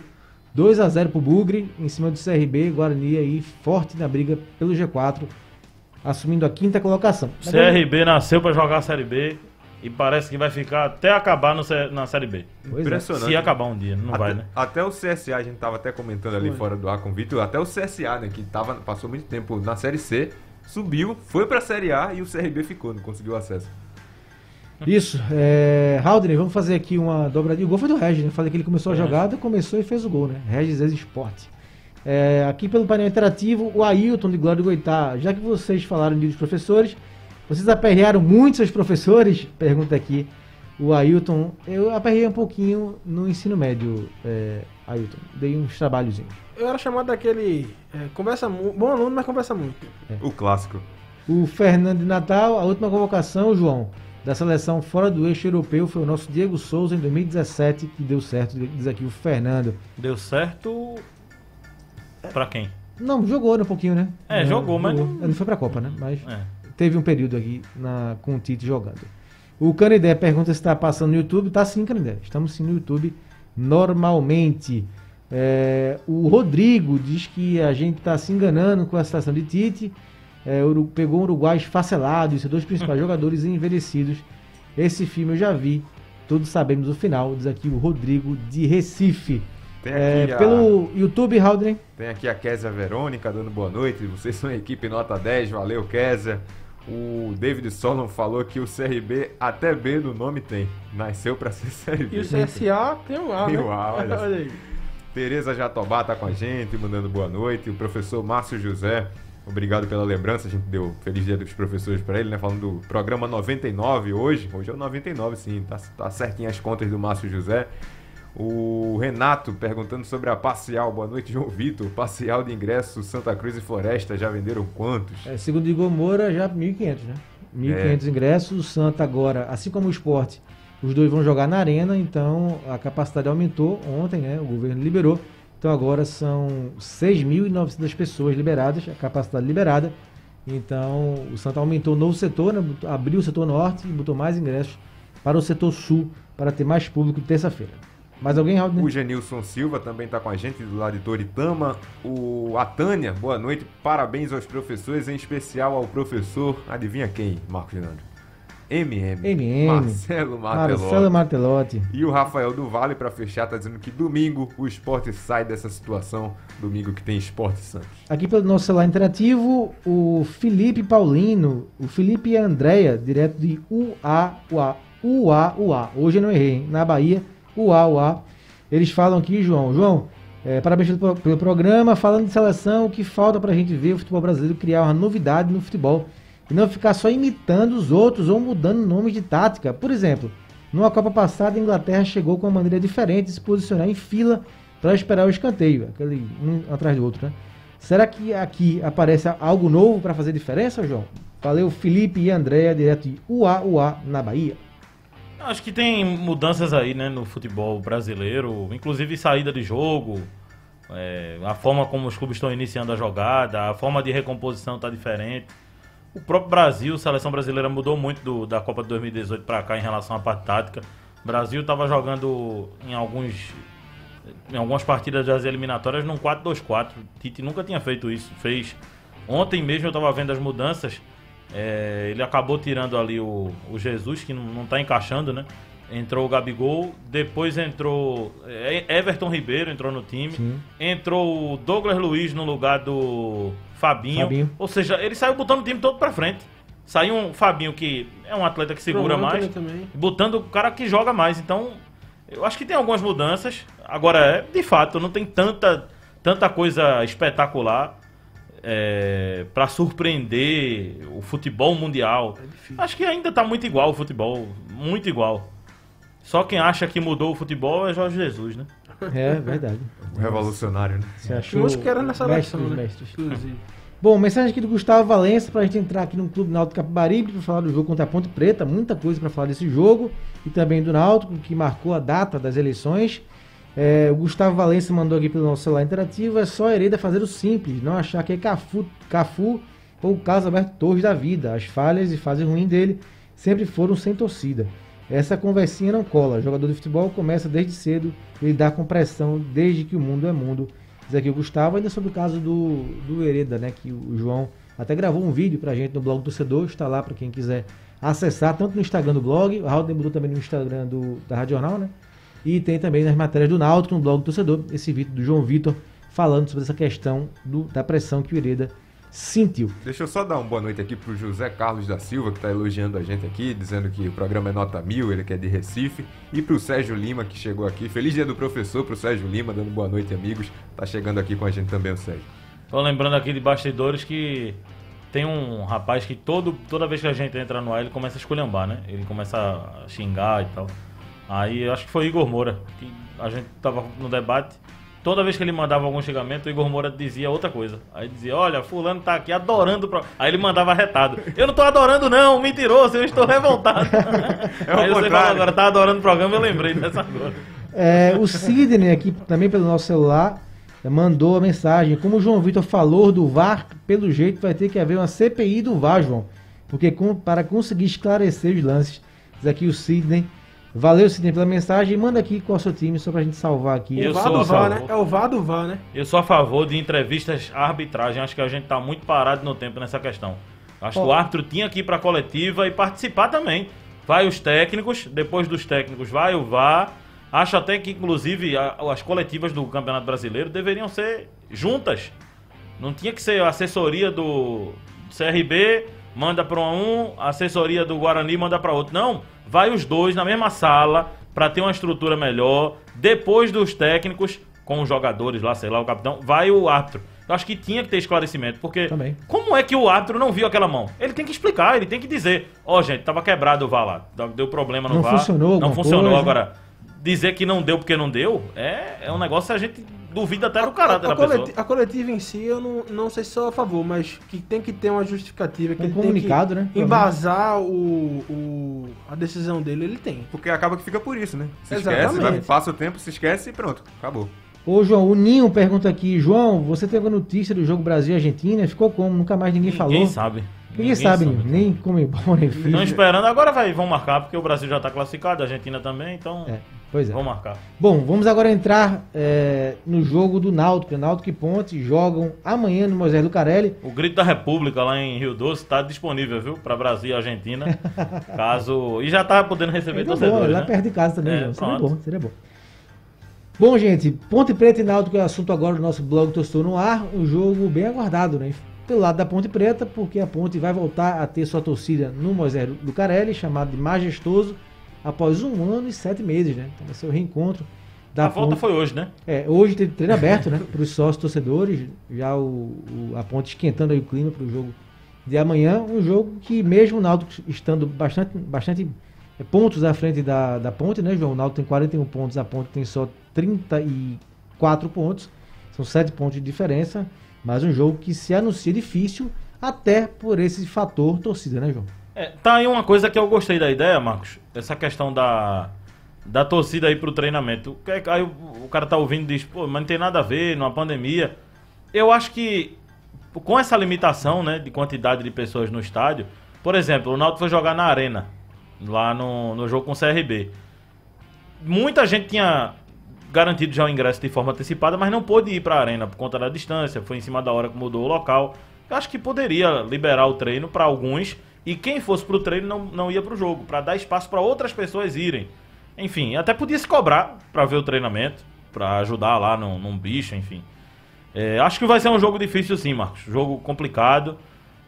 2x0 pro Bugre, em cima do CRB, Guarani aí forte na briga pelo G4, assumindo a quinta colocação. CRB nasceu pra jogar a Série B e parece que vai ficar até acabar no na Série B. Pois é. Impressionante. Se acabar um dia, não até, vai, né? até o CSA, a gente tava até comentando ali Foi. fora do ar com o Vitor, até o CSA, né, que tava, passou muito tempo na Série C, subiu, foi pra Série A e o CRB ficou, não conseguiu acesso. Isso, é, Haldner, vamos fazer aqui uma dobradinha. O gol foi do Regis, né? Falei que ele começou a jogada, começou e fez o gol, né? Regis ex-esporte. É, aqui pelo painel interativo, o Ailton de Glória do Goitá. Já que vocês falaram de dos professores, vocês aperrearam muito seus professores? Pergunta aqui o Ailton. Eu aperrei um pouquinho no ensino médio, é, Ailton. Dei uns trabalhozinhos. Eu era chamado daquele. é, conversa mu- bom aluno, mas conversa muito. O clássico. O Fernando de Natal, a última convocação, João, da seleção fora do eixo europeu foi o nosso Diego Souza em 2017, que deu certo, diz aqui o Fernando. Deu certo. Pra quem? Não, jogou um pouquinho, né? É, jogou, mas não- foi pra Copa, né? Mas É. teve um período aqui na, com o Tite jogando. O Canidé pergunta se está passando no YouTube. Tá sim, Canidé. Estamos sim no YouTube normalmente. É, o Rodrigo diz que a gente está se enganando com a situação de Tite. É, pegou um Uruguai esfacelado e seus dois principais jogadores envelhecidos. Esse filme eu já vi. Todos sabemos o final. Diz aqui o Rodrigo de Recife. Tem É, aqui, a, pelo YouTube, Haldren. tem aqui a Késia Verônica dando boa noite. Vocês são a equipe nota 10, valeu Késia. O David Solon falou que o CRB até B no nome tem. Nasceu pra ser CRB. E o CSA tem o A, Tem né? o A, olha. aí. Tereza Jatobá tá com a gente, mandando boa noite. O professor Márcio José, obrigado pela lembrança. A gente deu feliz dia dos professores para ele, né? Falando do programa 99 hoje. Hoje é o 99, sim. Tá, tá certinho as contas do Márcio José. O Renato perguntando sobre a parcial. Boa noite, João Vitor. Parcial de ingresso Santa Cruz e Floresta. Já venderam quantos? É, segundo o Igor Moura, já 1.500, né? 1.500 ingressos. O Santa agora, assim como o esporte, os dois vão jogar na arena, então a capacidade aumentou ontem, né? O governo liberou. Então agora são 6.900 pessoas liberadas, a capacidade liberada. Então o Santa aumentou o novo setor, né? Abriu o setor norte e botou mais ingressos para o setor sul, para ter mais público terça-feira. Mais alguém, Raul? O Genilson Silva também está com a gente do lado de Toritama. O a Tânia, boa noite. Parabéns aos professores, em especial ao professor, adivinha quem, Marcos Leandro? MM. MM. Marcelo Martelotti. Marcelo Martelotti. E o Rafael do Vale, para fechar, tá dizendo que domingo o esporte sai dessa situação. Domingo que tem esporte Santos. Aqui pelo nosso celular interativo, o Felipe Paulino, o Felipe e a Andréia, direto de UA, UA, UA, UA. Hoje eu não errei, hein? Na Bahia, UA, UA. Eles falam aqui, João. João, é, parabéns pelo, pelo programa. Falando de seleção, o que falta pra gente ver o futebol brasileiro criar uma novidade no futebol. E não ficar só imitando os outros ou mudando nomes de tática. Por exemplo, numa Copa passada, a Inglaterra chegou com uma maneira diferente de se posicionar em fila para esperar o escanteio, aquele um atrás do outro, né? Será que aqui aparece algo novo para fazer diferença, João? Valeu, Felipe e Andréa, direto de UA, UA, na Bahia. Acho que tem mudanças aí, né, no futebol brasileiro, inclusive saída de jogo, é, a forma como os clubes estão iniciando a jogada, a forma de recomposição está diferente. O próprio Brasil, a seleção brasileira mudou muito do- da Copa de 2018 para cá em relação à parte tática. O Brasil estava jogando em alguns em algumas partidas das eliminatórias num 4-2-4. O Tite nunca tinha feito isso. Fez ontem mesmo eu estava vendo as mudanças. É, ele acabou tirando ali o, o Jesus, que não, não tá encaixando, né? Entrou o Gabigol, depois entrou é, Everton Ribeiro, entrou no time. Sim. Entrou o Douglas Luiz no lugar do Fabinho. Fabinho. Ou seja, ele saiu botando o time todo pra frente. Saiu um Fabinho que é um atleta que segura mais, também. botando o cara que joga mais. Então, eu acho que tem algumas mudanças. Agora, é, de fato, não tem tanta, tanta coisa espetacular é, para surpreender o futebol mundial. acho que ainda tá muito igual o futebol, muito igual. Só quem acha que mudou o futebol é Jorge Jesus, né? É verdade. O revolucionário, né? Você achou Hoje que era nessa mestre né? mestres. Inclusive. Bom, mensagem aqui do Gustavo Valença pra gente entrar aqui no Clube Náutico Capibaribe para falar do jogo contra a Ponte Preta, muita coisa para falar desse jogo e também do Náutico que marcou a data das eleições. É, o Gustavo Valença mandou aqui pelo nosso celular interativo, é só a Hereda fazer o simples, não achar que é Cafu, Cafu ou o Carlos Alberto Torres da vida. As falhas e fases ruins dele sempre foram sem torcida. Essa conversinha não cola. jogador de futebol começa desde cedo a lidar com pressão desde que o mundo é mundo. Diz aqui o Gustavo, ainda sobre o caso do, do Hereda, né? Que o João até gravou um vídeo pra gente no blog do torcedor, está lá para quem quiser acessar, tanto no Instagram do blog, o Raul mudou também no Instagram do, da Rádio Jornal, né? E tem também nas matérias do Náutico, no blog do torcedor, esse vídeo do João Vitor falando sobre essa questão do- da pressão que o Hereda Sentiu. Deixa eu só dar uma boa noite aqui pro José Carlos da Silva, que tá elogiando a gente aqui, dizendo que o programa é nota mil, ele que é de Recife. E pro Sérgio Lima, que chegou aqui. Feliz dia do professor pro Sérgio Lima, dando boa noite, amigos. Tá chegando aqui com a gente também o Sérgio. Tô lembrando aqui de bastidores que tem um rapaz que todo, toda vez que a gente entra no ar, ele começa a esculhambar, né? Ele começa a xingar e tal. Aí eu acho que foi Igor Moura, que a gente tava no debate. Toda vez que ele mandava algum xingamento, o Igor Moura dizia outra coisa. Aí dizia, olha, fulano tá aqui adorando o pro... Aí ele mandava retado. Eu não tô adorando não, mentiroso, eu estou revoltado. É o Aí você falou agora, tá adorando o programa, eu lembrei dessa agora. É, o Sidney aqui, também pelo nosso celular, mandou a mensagem. Como o João Vitor falou do VAR, pelo jeito vai ter que haver uma CPI do VAR, João. Porque com- para conseguir esclarecer os lances. Diz aqui o Sidney. Valeu, Sidney, pela mensagem. Manda aqui qual é o seu time, só pra gente salvar aqui. Eu o VAR sou do a VAR, né? favor. É o VAR do VAR, né? Eu sou a favor de entrevistas à arbitragem. Acho que a gente tá muito parado no tempo nessa questão. Acho que Ó. o árbitro tinha que ir pra coletiva e participar também. Vai os técnicos, depois dos técnicos vai o VAR. Acho até que, inclusive, a- as coletivas do Campeonato Brasileiro deveriam ser juntas. Não tinha que ser a assessoria do CRB, manda para um, a assessoria do Guarani manda para outro. Não, vai os dois na mesma sala para ter uma estrutura melhor. Depois dos técnicos, com os jogadores lá, sei lá, o capitão, vai o árbitro. Eu acho que tinha que ter esclarecimento, porque Também. como é que o árbitro não viu aquela mão? Ele tem que explicar, ele tem que dizer, ó, gente, tava quebrado o VAR lá, deu problema no Não VAR. funcionou Não funcionou coisa. agora. Dizer que não deu porque não deu, é, é um negócio que a gente duvida até do caráter a, da pessoa. a coletiva em si, eu não, não sei se sou a favor, mas que tem que ter uma justificativa. Que Um ele comunicado, tem né? que embasar o, o- a decisão dele, ele tem. Porque acaba que fica por isso, né? Se esquece, Exatamente. vai, passa o tempo, se esquece e pronto, acabou. Ô, João, o Ninho pergunta aqui. João, você teve a notícia do jogo Brasil e Argentina? Ficou como? Nunca mais ninguém, falou. Ninguém sabe. Ninguém, sabe, Ninho. Nem como é bom, nem Estão esperando, agora vai, vão marcar, porque o Brasil já está classificado, a Argentina também, então É, pois é. vão marcar. Bom, vamos agora entrar é, no jogo do Náutico. Náutico e Ponte jogam amanhã no Moisés Lucarelli. O Grito da República lá em Rio Doce está disponível, viu? Para Brasil e Argentina. caso. E já tá podendo receber Então, bom, torcedores. lá né? perto de casa também, É, João. Seria bom, seria bom. Bom, gente, Ponte Preta e Náutico é o assunto agora do nosso blog Tostou no Ar. Um jogo bem aguardado, né? Pelo lado da Ponte Preta, porque a Ponte vai voltar a ter sua torcida no Moisés Lucarelli, chamado de Majestoso, após um ano e sete meses, né? Então vai ser o reencontro da A volta Ponte. foi hoje, né? É, hoje teve treino aberto, né? Para os sócios torcedores, já o, o- a ponte esquentando aí o clima para o jogo de amanhã. Um jogo que, mesmo o Náutico estando bastante, bastante é, pontos à frente da, da ponte, né, João? O Náutico tem 41 pontos, a ponte tem só 34 pontos. São 7 pontos de diferença. Mas um jogo que se anuncia difícil, até por esse fator torcida, né, João? É, tá aí uma coisa que eu gostei da ideia, Marcos. Essa questão da, da torcida aí pro treinamento. É Aí o, o cara tá ouvindo e diz, pô, mas não tem nada a ver, numa pandemia. Eu acho que com essa limitação, né, de quantidade de pessoas no estádio, por exemplo, o Náutico foi jogar na arena, lá no, no jogo com o CRB. Muita gente tinha garantido já o ingresso de forma antecipada, mas não pôde ir para a arena por conta da distância, foi em cima da hora que mudou o local. Eu acho que poderia liberar o treino para alguns e quem fosse pro treino não, não ia pro jogo, para dar espaço para outras pessoas irem. Enfim, até podia se cobrar para ver o treinamento, para ajudar lá num, num bicho, enfim. É, acho que vai ser um jogo difícil sim, Marcos. Jogo complicado.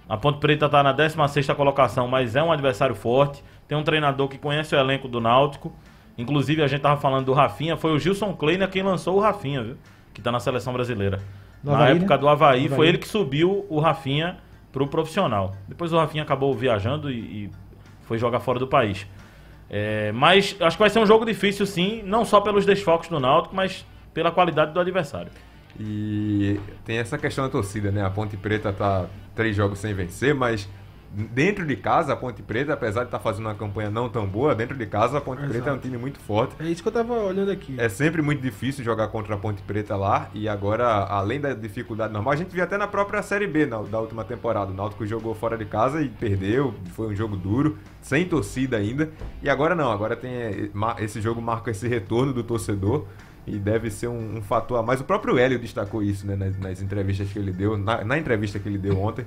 A Ponte Preta está na 16ª colocação, mas é um adversário forte. Tem um treinador que conhece o elenco do Náutico. Inclusive, a gente tava falando do Rafinha. Foi o Gilson Kleiner quem lançou o Rafinha, viu? Que tá na seleção brasileira. No na Havaí, época né? do Havaí, Havaí. foi ele que subiu o Rafinha pro profissional. Depois o Rafinha acabou viajando e, e foi jogar fora do país. É, mas acho que vai ser um jogo difícil sim, não só pelos desfocos do Náutico, mas pela qualidade do adversário. E tem essa questão da torcida, né? A Ponte Preta tá três jogos sem vencer, mas dentro de casa, a Ponte Preta, apesar de estar fazendo uma campanha não tão boa, dentro de casa a Ponte Exato. Preta é um time muito forte. É isso que eu tava olhando aqui. É sempre muito difícil jogar contra a Ponte Preta lá. E agora, além da dificuldade normal, a gente viu até na própria Série B na- da última temporada. O Náutico jogou fora de casa e perdeu. Foi um jogo duro, sem torcida ainda. E agora não, agora tem ma- esse jogo marca esse retorno do torcedor. E deve ser um, um fator a mais. O próprio Hélio destacou isso né, nas, nas entrevistas que ele deu. Na, na entrevista que ele deu ontem,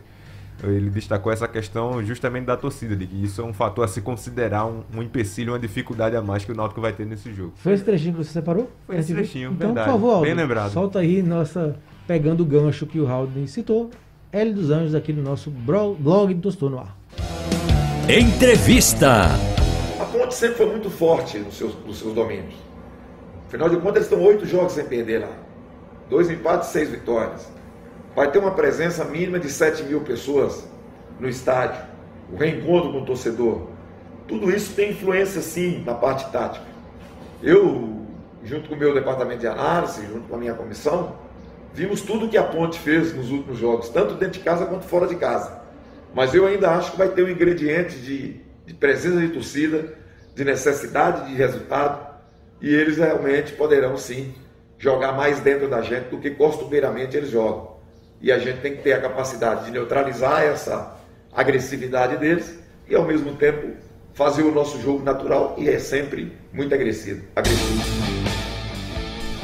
ele destacou essa questão justamente da torcida, de que isso é um fator a se considerar um, um empecilho, uma dificuldade a mais que o Náutico vai ter nesse jogo. Foi esse trechinho que você separou? Foi esse trechinho, Então, verdade. por favor, Aldo, Bem lembrado. solta aí nossa, pegando o gancho que o Haldane citou. Hélio dos Anjos aqui no nosso blog do Tostor no ar. Entrevista. A Ponte sempre foi muito forte nos seus, nos seus domínios. Afinal de contas, eles estão oito jogos sem perder lá. Dois empates e seis vitórias. Vai ter uma presença mínima de 7 mil pessoas no estádio. O reencontro com o torcedor. Tudo isso tem influência, sim, na parte tática. Eu, junto com o meu departamento de análise, junto com a minha comissão, vimos tudo que a Ponte fez nos últimos jogos, tanto dentro de casa quanto fora de casa. Mas eu ainda acho que vai ter um ingrediente de, de presença de torcida, de necessidade de resultado, e eles realmente poderão sim jogar mais dentro da gente do que costumeiramente eles jogam. E a gente tem que ter a capacidade de neutralizar essa agressividade deles e ao mesmo tempo fazer o nosso jogo natural e é sempre muito agressivo. agressivo.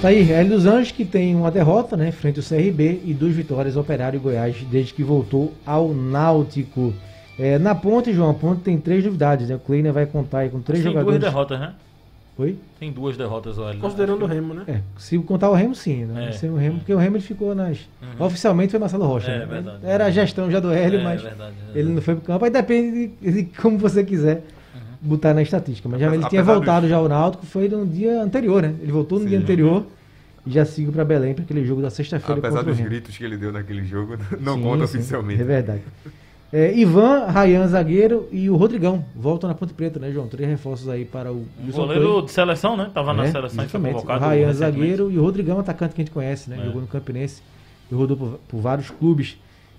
Tá aí, Hélio dos Anjos, que tem uma derrota, né, frente ao CRB e duas vitórias Operário e Goiás desde que voltou ao Náutico. É, na ponte, João, a ponte tem três novidades, né? O Kleiner vai contar aí com três Tem duas jogadores. derrotas, né? Oi? Tem duas derrotas, olha. Considerando o Remo, né? É, se contar o Remo, sim, né? É. Se o Remo, porque o Remo ele ficou nas. Oficialmente foi Marcelo Rocha. É, né? verdade. Era a gestão já do Hélio, É, mas verdade, ele não foi pro campo. Aí depende de, de como você quiser botar na estatística. Mas já ele tinha Apesar voltado dos- já ao Náutico, foi no dia anterior, né? Ele voltou no Sim. dia anterior e já seguiu para Belém para aquele jogo da sexta-feira Apesar contra o dos Remo. gritos que ele deu naquele jogo, não Sim, conta sim, oficialmente. É verdade. É, Ivan, Rayan, zagueiro e o Rodrigão voltam na Ponte Preta, né, João? Três reforços aí para o Um Wilson goleiro de seleção, né? Tava na É, seleção e foi. O Rayan, zagueiro e o Rodrigão, atacante que a gente conhece, né? É. Jogou no Campinense e rodou por, por vários clubes.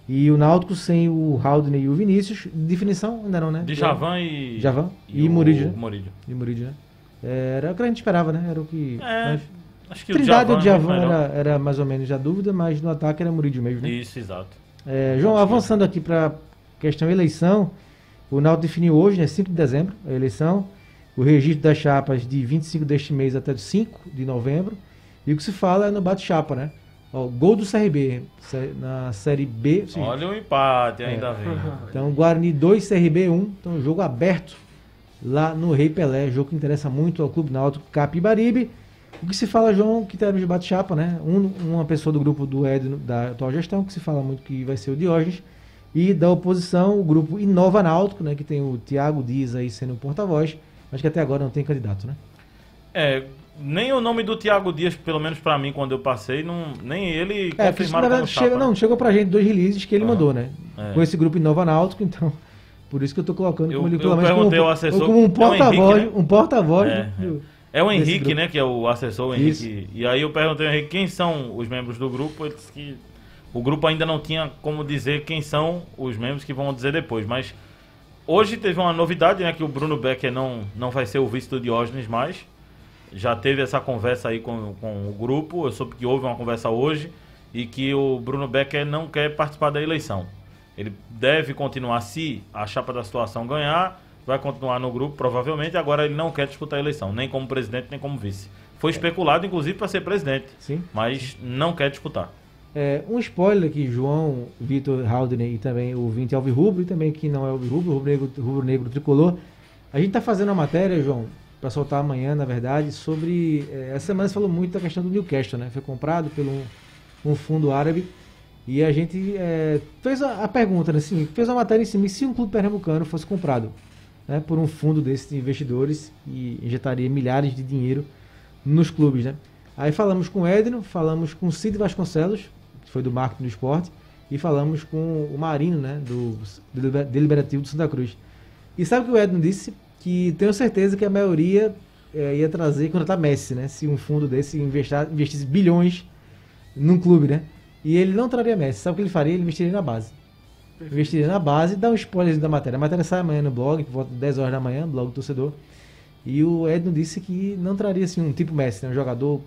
E o Náutico sem o Haldner e o Vinícius, definição ainda não, né? De Javan e. Javan e, o Murídio, né? Murídio. E Murídio, né? Era o que a gente esperava, né? Era o que. É, mas- Acho que Trindade o Djavan é muito era, era mais ou menos a dúvida, mas no ataque era Murídio mesmo, né? Isso, exato. É, João, avançando aqui para questão eleição, o Náutico definiu hoje, né, 5 de dezembro, a eleição, o registro das chapas de 25 deste mês até 5 de novembro, e o que se fala é no bate-chapa, né? Ó, gol do CRB na Série B. sim. Olha o empate ainda É. vem. Então, Guarani 2, CRB 1. Então, jogo aberto lá no Rei Pelé. Jogo que interessa muito ao Clube Náutico Capibaribe. O que se fala, João, que termos de bate-chapa, né? Um- uma pessoa do grupo do Edno, da atual gestão, que se fala muito que vai ser o Diógenes. E da oposição, o grupo Inova Náutico, né? Que tem o Tiago Dias aí sendo o porta-voz, mas que até agora não tem candidato, né? É, nem o nome do Thiago Dias, pelo menos pra mim, quando eu passei, não, nem ele É, isso, confirmaram chapa. chega, não, chegou pra gente dois releases que ele Aham. mandou, né? É. Com esse grupo Inova Náutico, então. Por isso que eu tô colocando Eu- como ele, eu pelo menos, como, ao assessor- como um é Henrique, porta-voz, né? um porta-voz É, do- É o Henrique, né? Que é o assessor, o Isso. Henrique. E aí eu perguntei ao Henrique quem são os membros do grupo. Ele disse que o grupo ainda não tinha como dizer quem são os membros que vão dizer depois. Mas hoje teve uma novidade, né? Que o Bruno Becker não, não vai ser o vice do Diógenes mais. Já teve essa conversa aí com, com o grupo. Eu soube que houve uma conversa hoje e que o Bruno Becker não quer participar da eleição. Ele deve continuar se a chapa da situação ganhar, vai continuar no grupo provavelmente. Agora ele não quer disputar a eleição, nem como presidente nem como vice. Foi especulado inclusive para ser presidente, Sim. mas não quer disputar. É, um spoiler que João, Vitor Haldner e também o Vinte Alvirrubro, e também que não é Alvirrubro, Rubro Negro, Rubro Negro Tricolor. A gente tá fazendo uma matéria, João, para soltar amanhã, na verdade, sobre. É, essa semana você falou muito da questão do Newcastle, né? Foi comprado por um, um fundo árabe. E a gente é, fez a, a pergunta, né? Assim, fez uma matéria em cima, se um clube pernambucano fosse comprado né, por um fundo desses investidores e injetaria milhares de dinheiro nos clubes, né? Aí falamos com o Edno, falamos com o Cid Vasconcelos, que foi do marketing do esporte, e falamos com o Marino, né, do Deliber- Deliberativo do Santa Cruz. E sabe o que o Edno disse? Que tenho certeza que a maioria eh, ia trazer contratar Messi, né? Se um fundo desse investar, investisse bilhões num clube, né? E ele não traria Messi. Sabe o que ele faria? Ele investiria na base. Investiria na base e dá um spoiler da matéria. A matéria sai amanhã no blog, por volta de 10 horas da manhã, blog do torcedor. E o Edno disse que não traria assim, um tipo Messi, né? um jogador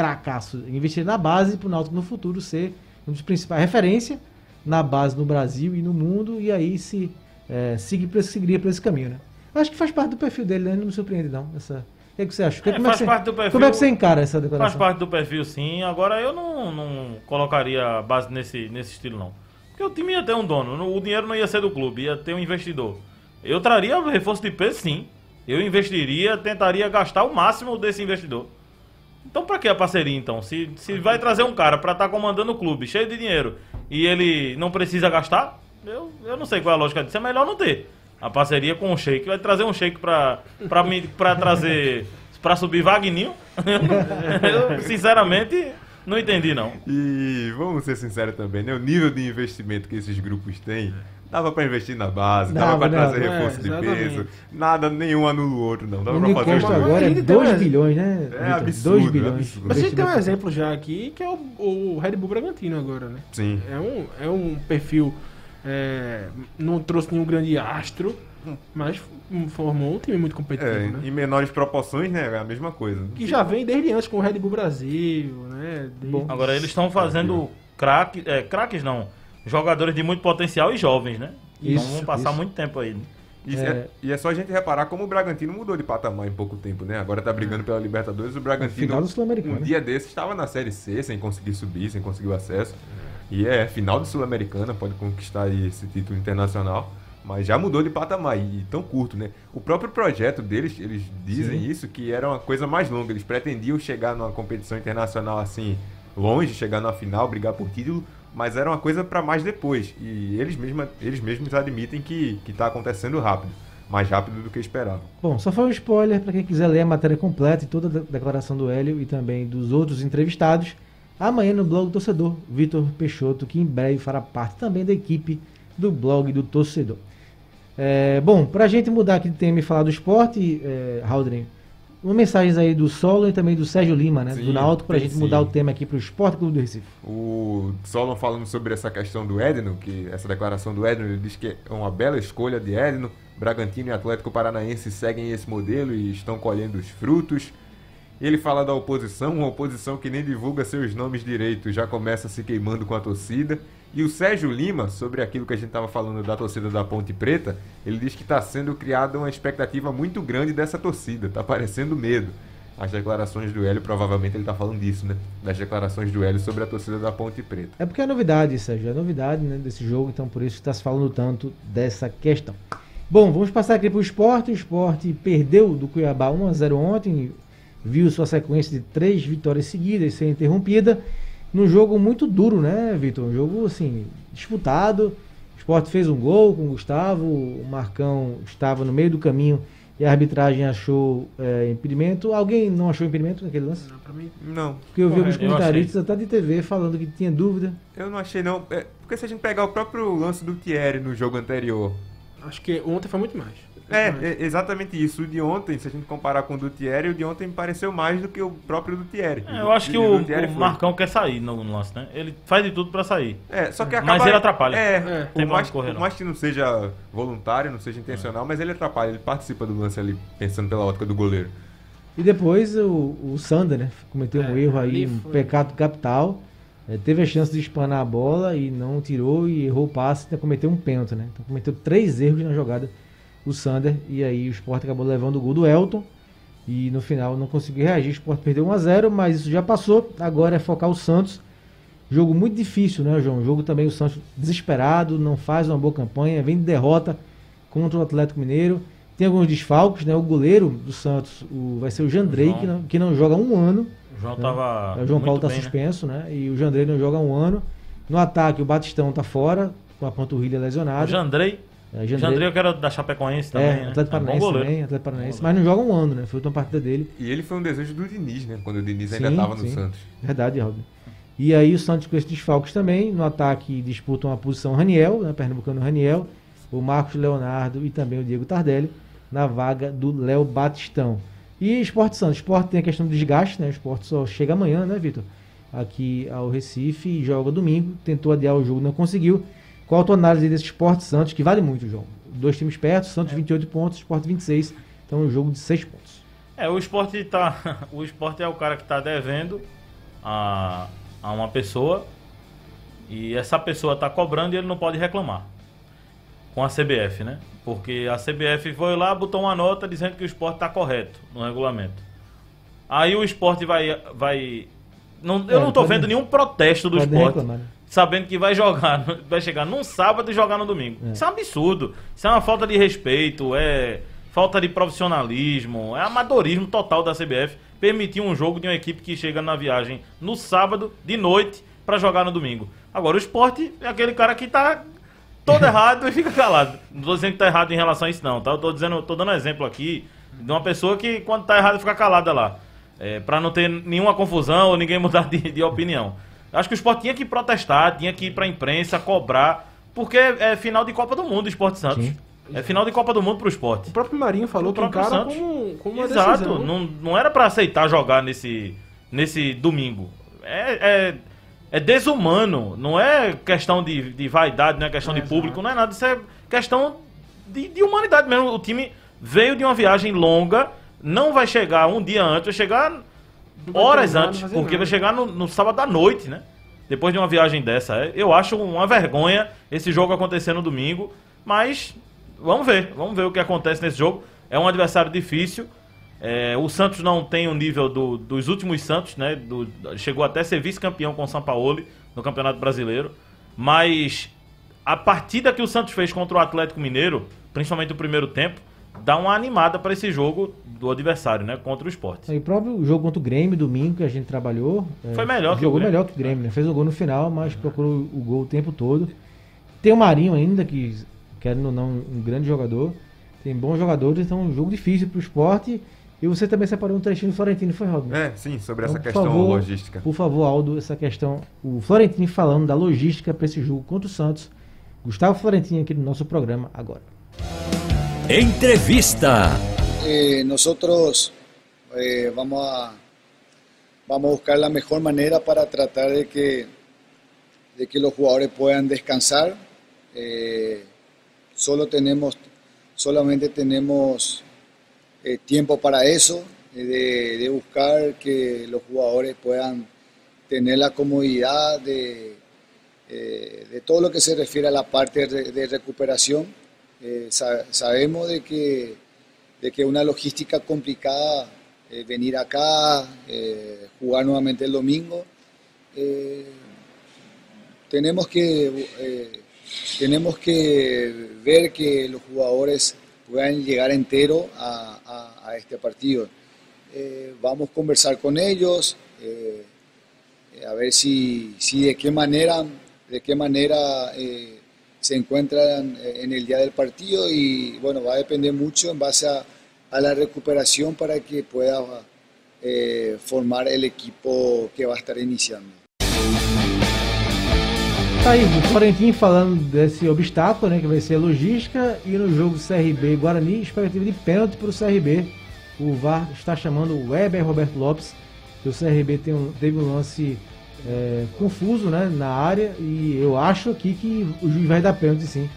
cracaço. Investiria na base para o Náutico no futuro ser um dos principais referência na base no Brasil e no mundo. E aí se é, seguir seguiria por esse caminho, né? Acho que faz parte do perfil dele, né? Não me surpreende, não. Essa... O que, é que você acha? É, como, faz é que você... perfil. como é que você encara essa Faz declaração? parte do perfil, sim. Agora eu não, não colocaria base nesse, nesse estilo, não. Porque o time ia ter um dono. O dinheiro não ia ser do clube, ia ter um investidor. Eu traria reforço de peso, sim. Eu investiria, tentaria gastar o máximo desse investidor. Então pra que a parceria então? Se, se vai trazer um cara pra estar comandando o clube, cheio de dinheiro, e ele não precisa gastar, eu, eu não sei qual é a lógica disso. É melhor não ter. A parceria com o Sheik. Vai trazer um Sheik pra, pra, mim, pra trazer. pra subir Vagninho? Eu, sinceramente, não entendi não. E vamos ser sinceros também, né? O nível de investimento que esses grupos têm. Dava pra investir na base, dava, Dava, pra dava, trazer é, reforço de exatamente. peso. Nada, nenhum anula o outro, não. Dava que fazer os dois. agora é Ainda tem 2 mais- bilhões, né? É absurdo, 2 bilhões. absurdo. Mas a gente tem um exemplo já aqui, que é o, o Red Bull Bragantino agora, né? Sim. É um, é um perfil. é, não trouxe nenhum grande astro, mas formou um time muito competitivo, É, né? em menores proporções, né? É a mesma coisa. Que já vem desde antes com o Red Bull Brasil, né? Desde- Agora eles estão fazendo craque, é, craques não, jogadores de muito potencial e jovens, né? Então Isso, vão passar isso. muito tempo aí. E é... e é só a gente reparar como o Bragantino mudou de patamar em pouco tempo, né? Agora tá brigando pela Libertadores. O Bragantino, Final do Sul-Americano, um né? dia desses, estava na Série C, sem conseguir subir, sem conseguir o acesso. E é final do Sul-Americana, pode conquistar aí esse título internacional. Mas já mudou de patamar e tão curto, né? O próprio projeto deles, eles dizem isso, que era uma coisa mais longa. Eles pretendiam chegar numa competição internacional assim, longe, chegar na final, brigar por título, mas era uma coisa para mais depois. E eles, mesma, eles mesmos admitem que, que tá acontecendo rápido. Mais rápido do que esperavam. Bom, só foi um spoiler para quem quiser ler a matéria completa e toda a de- declaração do Hélio e também dos outros entrevistados. Amanhã no blog do torcedor, Vitor Peixoto, que em breve fará parte também da equipe do blog do torcedor. É, bom, para a gente mudar aqui de tema e falar do esporte, é, Haldren, uma mensagem aí do Solo e também do Sérgio Lima, né? Sim, do Náutico, para a gente mudar sim. o tema aqui para o Esporte Clube do Recife. O Solon falando sobre essa questão do Edno, que essa declaração do Edno, ele diz que é uma bela escolha de Edno. Bragantino e Atlético Paranaense seguem esse modelo e estão colhendo os frutos. Ele fala da oposição, uma oposição que nem divulga seus nomes direito, já começa se queimando com a torcida. E o Sérgio Lima, sobre aquilo que a gente estava falando da torcida da Ponte Preta, ele diz que está sendo criada uma expectativa muito grande dessa torcida, está parecendo medo. As declarações do Hélio, provavelmente ele está falando disso, né? Das declarações do Hélio sobre a torcida da Ponte Preta. É porque é novidade, Sérgio, é novidade né, desse jogo, então por isso está se falando tanto dessa questão. Bom, vamos passar aqui para o esporte. O esporte perdeu do Cuiabá 1 a 0 ontem, viu sua sequência de três vitórias seguidas sem interrompida. Num jogo muito duro, né, Vitor? Um jogo assim, disputado. O esporte fez um gol com o Gustavo, o Marcão estava no meio do caminho e a arbitragem achou é, impedimento. Alguém não achou impedimento naquele lance? Não, pra mim, Não, Porque eu vi alguns comentaristas até de TV falando que tinha dúvida. eu não achei não. É, porque se a gente pegar o próprio lance do Thierry no jogo anterior, acho que ontem foi muito mais. É, é exatamente isso. O de ontem, se a gente comparar com o do Thierry, o de ontem me pareceu mais do que o próprio do Thierry. É, eu acho que o, o. Marcão quer sair no, no lance, né? Ele faz de tudo pra sair. É, só que Mas acaba... ele atrapalha. É, É. por, mais, correr, por não. mais que não seja voluntário, não seja intencional, mas ele atrapalha, ele participa do lance ali, pensando pela ótica do goleiro. E depois o, o Sander, né? Cometeu um É, erro aí, um pecado capital. É, teve a chance de espanar a bola e não tirou e errou o passe, então cometeu um pênalti, né? Então cometeu três erros na jogada o Sander e aí o Sport acabou levando o gol do Elton e no final não conseguiu reagir. O Sport perdeu 1 a 0, mas isso já passou. Agora é focar o Santos. Jogo muito difícil, né, João? Jogo também o Santos desesperado, não faz uma boa campanha, vem de derrota contra o Atlético Mineiro. Tem alguns desfalques, né? O goleiro do Santos o, vai ser o Jandrei, João. que não, que não joga um ano. O João né? tava. o João Paulo está né? suspenso, né? E o Jandrei não joga um ano. No ataque, o Batistão tá fora, com a panturrilha O lesionada. Jandrei. É, O Jandrei eu quero da Chapecoense também. é, né? Atlético É bom Paranaense goleiro. também, Atlético Paranaense, mas não joga um ano, né? Foi a última partida dele. E ele foi um desejo do Diniz, né? Quando o Diniz ainda Sim, estava no. Santos. Verdade, Raul. E aí o Santos com esses desfalques também. No ataque disputam a posição Raniel, né? Pernambucano Raniel, o Marcos Leonardo e também o Diego Tardelli na vaga do Léo Batistão. E Esporte Santos. Esporte tem a questão do desgaste, né? O esporte só chega amanhã, né, Vitor? Aqui ao Recife joga domingo. Tentou adiar o jogo, não conseguiu. Qual a tua análise desse Esporte Santos, que vale muito, João? Dois times perto, Santos 28 pontos, Esporte 26. Então um jogo de 6 pontos. É, o esporte tá. O esporte é o cara que tá devendo a, a uma pessoa. E essa pessoa tá cobrando e ele não pode reclamar. Com a CBF, né? Porque a CBF foi lá, botou uma nota dizendo que o esporte tá correto no regulamento. Aí o esporte vai. vai não, eu É, não tô pode- vendo nenhum protesto do esporte. reclamar, né? Sabendo que vai jogar, vai chegar num sábado e jogar no domingo. É. Isso é um absurdo. Isso é uma falta de respeito, é falta de profissionalismo, é amadorismo total da CBF permitir um jogo de uma equipe que chega na viagem no sábado, de noite, para jogar no domingo. Agora, o esporte é aquele cara que tá todo errado e fica calado. Não tô dizendo que tá errado em relação a isso, não. Tá? Eu tô, dizendo, tô dando um exemplo aqui de uma pessoa que, quando tá errado, fica calada lá. É, para não ter nenhuma confusão ou ninguém mudar de, de opinião. Acho que o esporte tinha que protestar, tinha que ir pra imprensa, cobrar, porque é final de Copa do Mundo o Esporte Santos. Sim. É final de Copa do Mundo pro esporte. O próprio Marinho falou que o próprio cara Santos. como, como uma Exato, decisão. não, não era pra aceitar jogar nesse, nesse domingo. É, é, é desumano, não é questão de, de vaidade, não é questão de público, não é nada, isso é questão de, de humanidade mesmo. O time veio de uma viagem longa, não vai chegar um dia antes, vai chegar horas antes, porque vai chegar no, no sábado à noite, né? Depois de uma viagem dessa. É, Eu acho uma vergonha esse jogo acontecer no domingo, mas vamos ver, vamos ver o que acontece nesse jogo. É um adversário difícil. É, o Santos não tem o nível do- dos últimos Santos, né? Do- chegou até a ser vice-campeão com o São Paulo no Campeonato Brasileiro. Mas a partida que o Santos fez contra o Atlético Mineiro, principalmente o primeiro tempo, dá uma animada para esse jogo do adversário, né? Contra o esporte. E o próprio jogo contra o Grêmio, domingo, que a gente trabalhou. é, Foi melhor que o Jogou Grêmio. melhor que o Grêmio, né? Fez o gol no final, mas procurou o gol o tempo todo. Tem o Marinho ainda, que, querendo ou não, um grande jogador. Tem bons jogadores, então é um jogo difícil pro esporte. E você também separou um trechinho do Florentino, foi, Rodney? É, sim, sobre essa Então, por questão favor, logística. Por favor, Aldo, essa questão. O Florentino falando da logística para esse jogo contra o Santos. Gustavo Florentino aqui no nosso programa agora. Entrevista. Eh, nosotros eh, vamos, a, vamos a buscar la mejor manera para tratar de que, de que los jugadores puedan descansar. Eh, solo tenemos, solamente tenemos tiempo para eso, de, de buscar que los jugadores puedan tener la comodidad de, de todo lo que se refiere a la parte de recuperación. Eh, sa- sabemos de que de que una logística complicada eh, venir acá, eh, jugar nuevamente el domingo. Eh, tenemos que tenemos que ver que los jugadores puedan llegar entero a, a- este partido. Vamos a conversar con ellos, a ver si, si de qué manera, de qué manera se encuentran eh, en el día del partido y bueno, va a depender mucho en base a, a la recuperación para que pueda eh, formar el equipo que va a estar iniciando. Tá aí, o Florentino falando desse obstáculo, né, que vai ser a logística, e no jogo CRB Guarani, expectativa de pênalti para o CRB. O VAR está chamando o Weber Roberto Lopes, que o CRB um- teve um lance é, confuso né, na área, e eu acho aqui que o juiz vai dar pênalti sim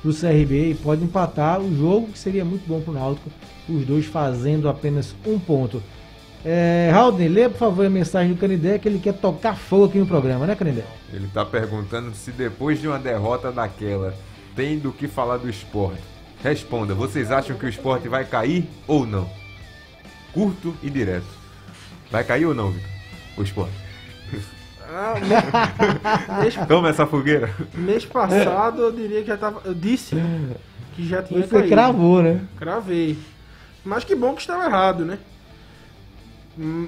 para o CRB e pode empatar o jogo, que seria muito bom para o Náutico, os dois fazendo apenas um ponto. É, Haldner, lê por favor a mensagem do Canidé, que ele quer tocar fogo aqui no programa, né, Canidé? Ele tá perguntando se depois de uma derrota daquela tem do que falar do esporte. Responda, vocês acham que o esporte vai cair ou não? Curto e direto. Vai cair ou não, Vitor? O esporte. Ah, mês, Toma essa fogueira. mês passado eu diria que já tava. Eu disse que já tinha Você caído. cravou, né? Cravei. Mas que bom que estava errado, né? Hum,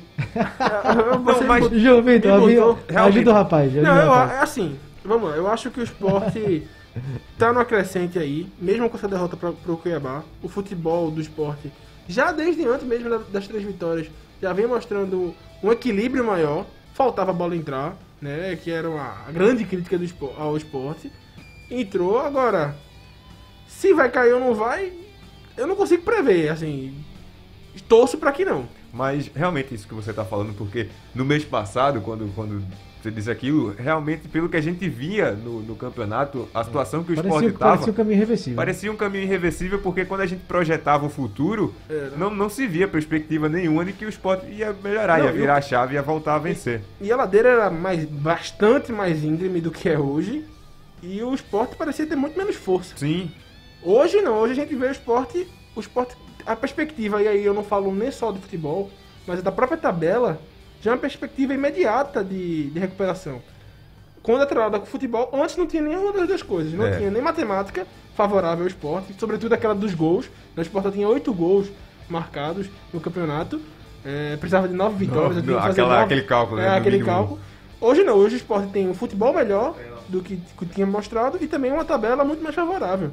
você mas- botou- João Vitor, me ajuda, botou- realmente. ajuda o rapaz. Ajuda Não, o eu, rapaz. é assim, vamos lá, eu acho que o esporte tá numa crescente aí, mesmo com essa derrota pra, pro Cuiabá. O futebol do esporte, já desde antes mesmo da- das três vitórias, já vem mostrando um equilíbrio maior. Faltava a bola entrar, né? Que era uma grande crítica do ao esporte. Entrou, agora. Se vai cair ou não vai, eu não consigo prever, assim. Torço pra que não. Mas realmente isso que você tá falando, porque no mês passado, quando, quando você disse aquilo, realmente pelo que a gente via no, no campeonato, a situação que o Parecia, esporte tava. parecia um caminho irreversível. Parecia um caminho irreversível porque quando a gente projetava o futuro, Era. não, não se via perspectiva nenhuma de que o esporte ia melhorar, Não, ia e virar a chave e ia voltar a vencer. E a ladeira era mais, bastante mais íngreme do que é hoje. E o esporte parecia ter muito menos força. Sim, Hoje não, hoje a gente vê o esporte. O esporte. A perspectiva, e aí eu não falo nem só do futebol, mas da própria tabela, já é uma perspectiva imediata de, de recuperação. Quando é atrelada com o futebol, antes não tinha nenhuma das duas coisas. Não É. tinha nem matemática favorável ao esporte, sobretudo aquela dos gols. O esporte tinha oito gols marcados no campeonato. É, precisava de nove vitórias. Não, aquela- nove. aquele cálculo, né, É, aquele mínimo. cálculo. Hoje não, hoje o esporte tem um futebol melhor do que, que tinha mostrado e também uma tabela muito mais favorável.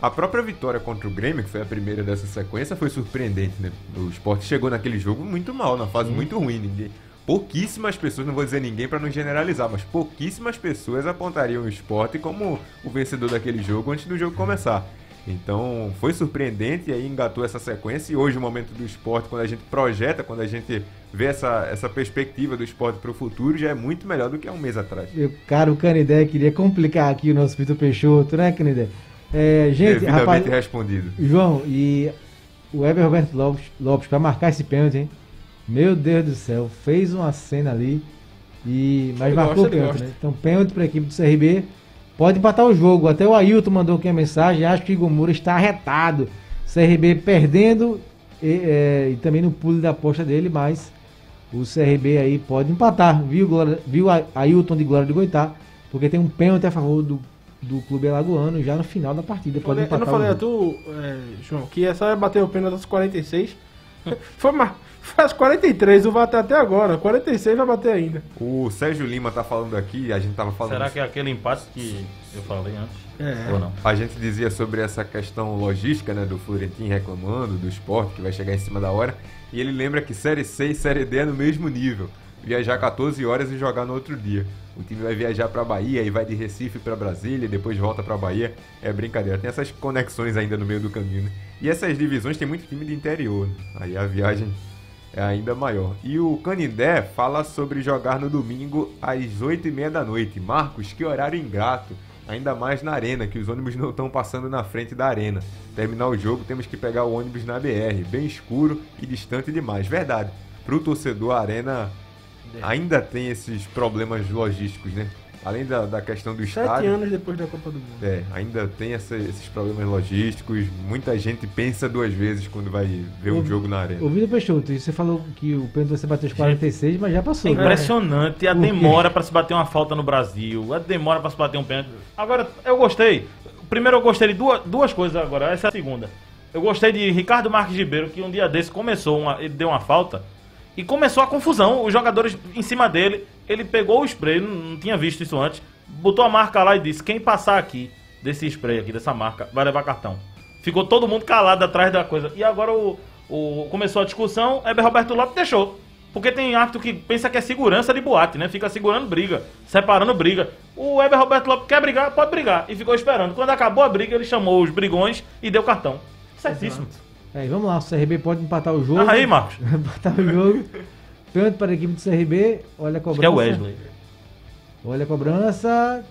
A própria vitória contra o Grêmio, que foi a primeira dessa sequência, foi surpreendente, né? O Sport chegou naquele jogo muito mal, na fase muito ruim. Ninguém, pouquíssimas pessoas, não vou dizer ninguém para não generalizar, mas pouquíssimas pessoas apontariam o Sport como o vencedor daquele jogo antes do jogo começar. Então foi surpreendente e aí engatou essa sequência. E hoje o momento do esporte, quando a gente projeta, quando a gente vê essa, essa perspectiva do esporte para o futuro, já é muito melhor do que há um mês atrás. Meu caro Canidé, queria complicar aqui o nosso Vitor Peixoto, né, Canidé? É, gente, Devidamente rapaz, respondido. João, e o Eber Roberto Lopes, Lopes para marcar esse pênalti, hein? Meu Deus do céu, fez uma cena ali e mas Ele marcou gosta, o pênalti, né? Então pênalti para a equipe do CRB. Pode empatar o jogo. Até o Ailton mandou aqui a mensagem. Acho que Igor Moura está arretado. CRB perdendo e, é, e também no pulo da aposta dele, mas o CRB aí pode empatar, viu, Glória, viu Ailton de Glória de Goitá? Porque tem um pênalti a favor do, do clube alagoano já no final da partida. Pode Eu empatar não falei a tu, é, João, que é só bater o pênalti aos 46. Foi, ma- foi às 43, o vai até até agora. 46 vai bater ainda. O Sérgio Lima tá falando aqui, a gente tava falando. Será que é aquele empate que eu falei antes? É. Ou não? A gente dizia sobre essa questão logística, né, do Florentino reclamando, do esporte que vai chegar em cima da hora. E ele lembra que Série C e Série D é no mesmo nível. Viajar 14 horas e jogar no outro dia. O time vai viajar pra Bahia e vai de Recife pra Brasília e depois volta pra Bahia. É brincadeira. Tem essas conexões ainda no meio do caminho, né? E essas divisões tem muito time de interior. né? Aí a viagem é ainda maior. E o Canindé fala sobre jogar no domingo às 8h30 da noite. Marcos, que horário ingrato. Ainda mais na arena, que os ônibus não estão passando na frente da arena. Terminar o jogo, temos que pegar o ônibus na BR, bem escuro e distante demais. Verdade. Pro torcedor, a arena ainda tem esses problemas logísticos, né? Além da, da questão do Sete estádio. anos depois da Copa do Mundo. É, ainda tem essa- esses problemas logísticos. Muita gente pensa duas vezes quando vai ver um Ô, jogo na arena. Ô, Vitor Peixoto, e você falou que o pênalti você bateu os 46, mas já É passou. né? impressionante a Por quê? demora pra se bater uma falta no Brasil, a demora pra se bater um pênalti. Agora, eu gostei. Primeiro, eu gostei de duas, duas coisas agora, essa é a segunda. Eu gostei de Ricardo Marques Ribeiro, que um dia desse começou, uma, ele deu uma falta e começou a confusão. Os jogadores em cima dele, ele pegou o spray, não, tinha visto isso antes, botou a marca lá e disse: quem passar aqui, desse spray aqui, dessa marca, vai levar cartão. Ficou todo mundo calado atrás da coisa. E agora o, o- começou a discussão, Heber Roberto Lopes deixou. Porque tem árbitro que pensa que é segurança de boate, né? Fica segurando briga, separando briga. O Heber Roberto Lopes quer brigar, pode brigar. E ficou esperando. Quando acabou a briga, ele chamou os brigões e deu cartão. Certíssimo. É, vamos lá, o CRB pode empatar o jogo. Ah, aí, Marcos. empatar o jogo. Pênalti para a equipe do CRB. Olha a Acho cobrança. que é o Wesley. Olha a cobrança.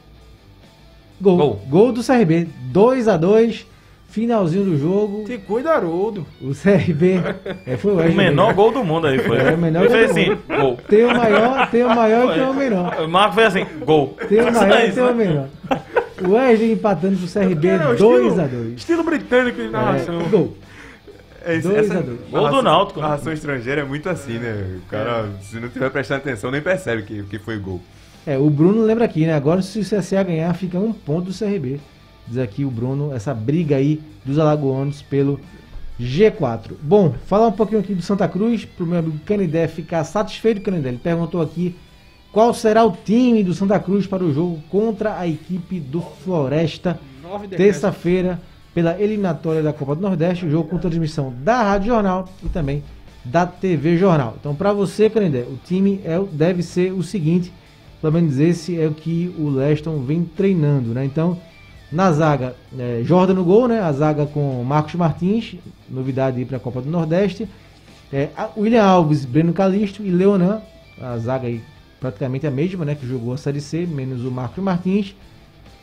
Gol. Gol. Gol, do CRB. 2 a 2 Finalzinho do jogo. Se cuida, Haroldo. O CRB. É, foi o O Wesley. menor mesmo. gol do mundo aí foi. É, o menor Ele gol assim, mundo. gol. Tem o maior, tem o maior e tem o menor. O Marco fez assim, gol. Tem o maior e tem o né? menor. O Wesley empatando pro CRB É, o 2 estilo- a 2 Estilo britânico de narração. É, gol. É, Dois essa a dois. Gol do Náutico, né? narração estrangeira é muito assim, né? O cara, se não tiver prestando atenção, nem percebe que, que foi gol. É, o Bruno lembra aqui, né? Agora se o CSA ganhar, fica um ponto do CRB. Diz aqui o Bruno, essa briga aí dos alagoanos pelo G4. Bom, falar um pouquinho aqui do Santa Cruz, pro meu amigo Canidé ficar satisfeito Canidé. Ele perguntou aqui qual será o time do Santa Cruz para o jogo contra a equipe do Floresta, terça-feira, pela eliminatória da Copa do Nordeste, o jogo com transmissão da Rádio Jornal e também da TV Jornal. Então, para você, Canindé, o time é, deve ser o seguinte, pelo menos esse é o que o Leston vem treinando, né? Então, na zaga, é, Jordan no gol, né? A zaga com Marcos Martins, novidade para a Copa do Nordeste. É, William Alves, Breno Calixto e Leonan, a zaga aí praticamente a mesma, né? Que jogou a Série C, menos o Marcos Martins.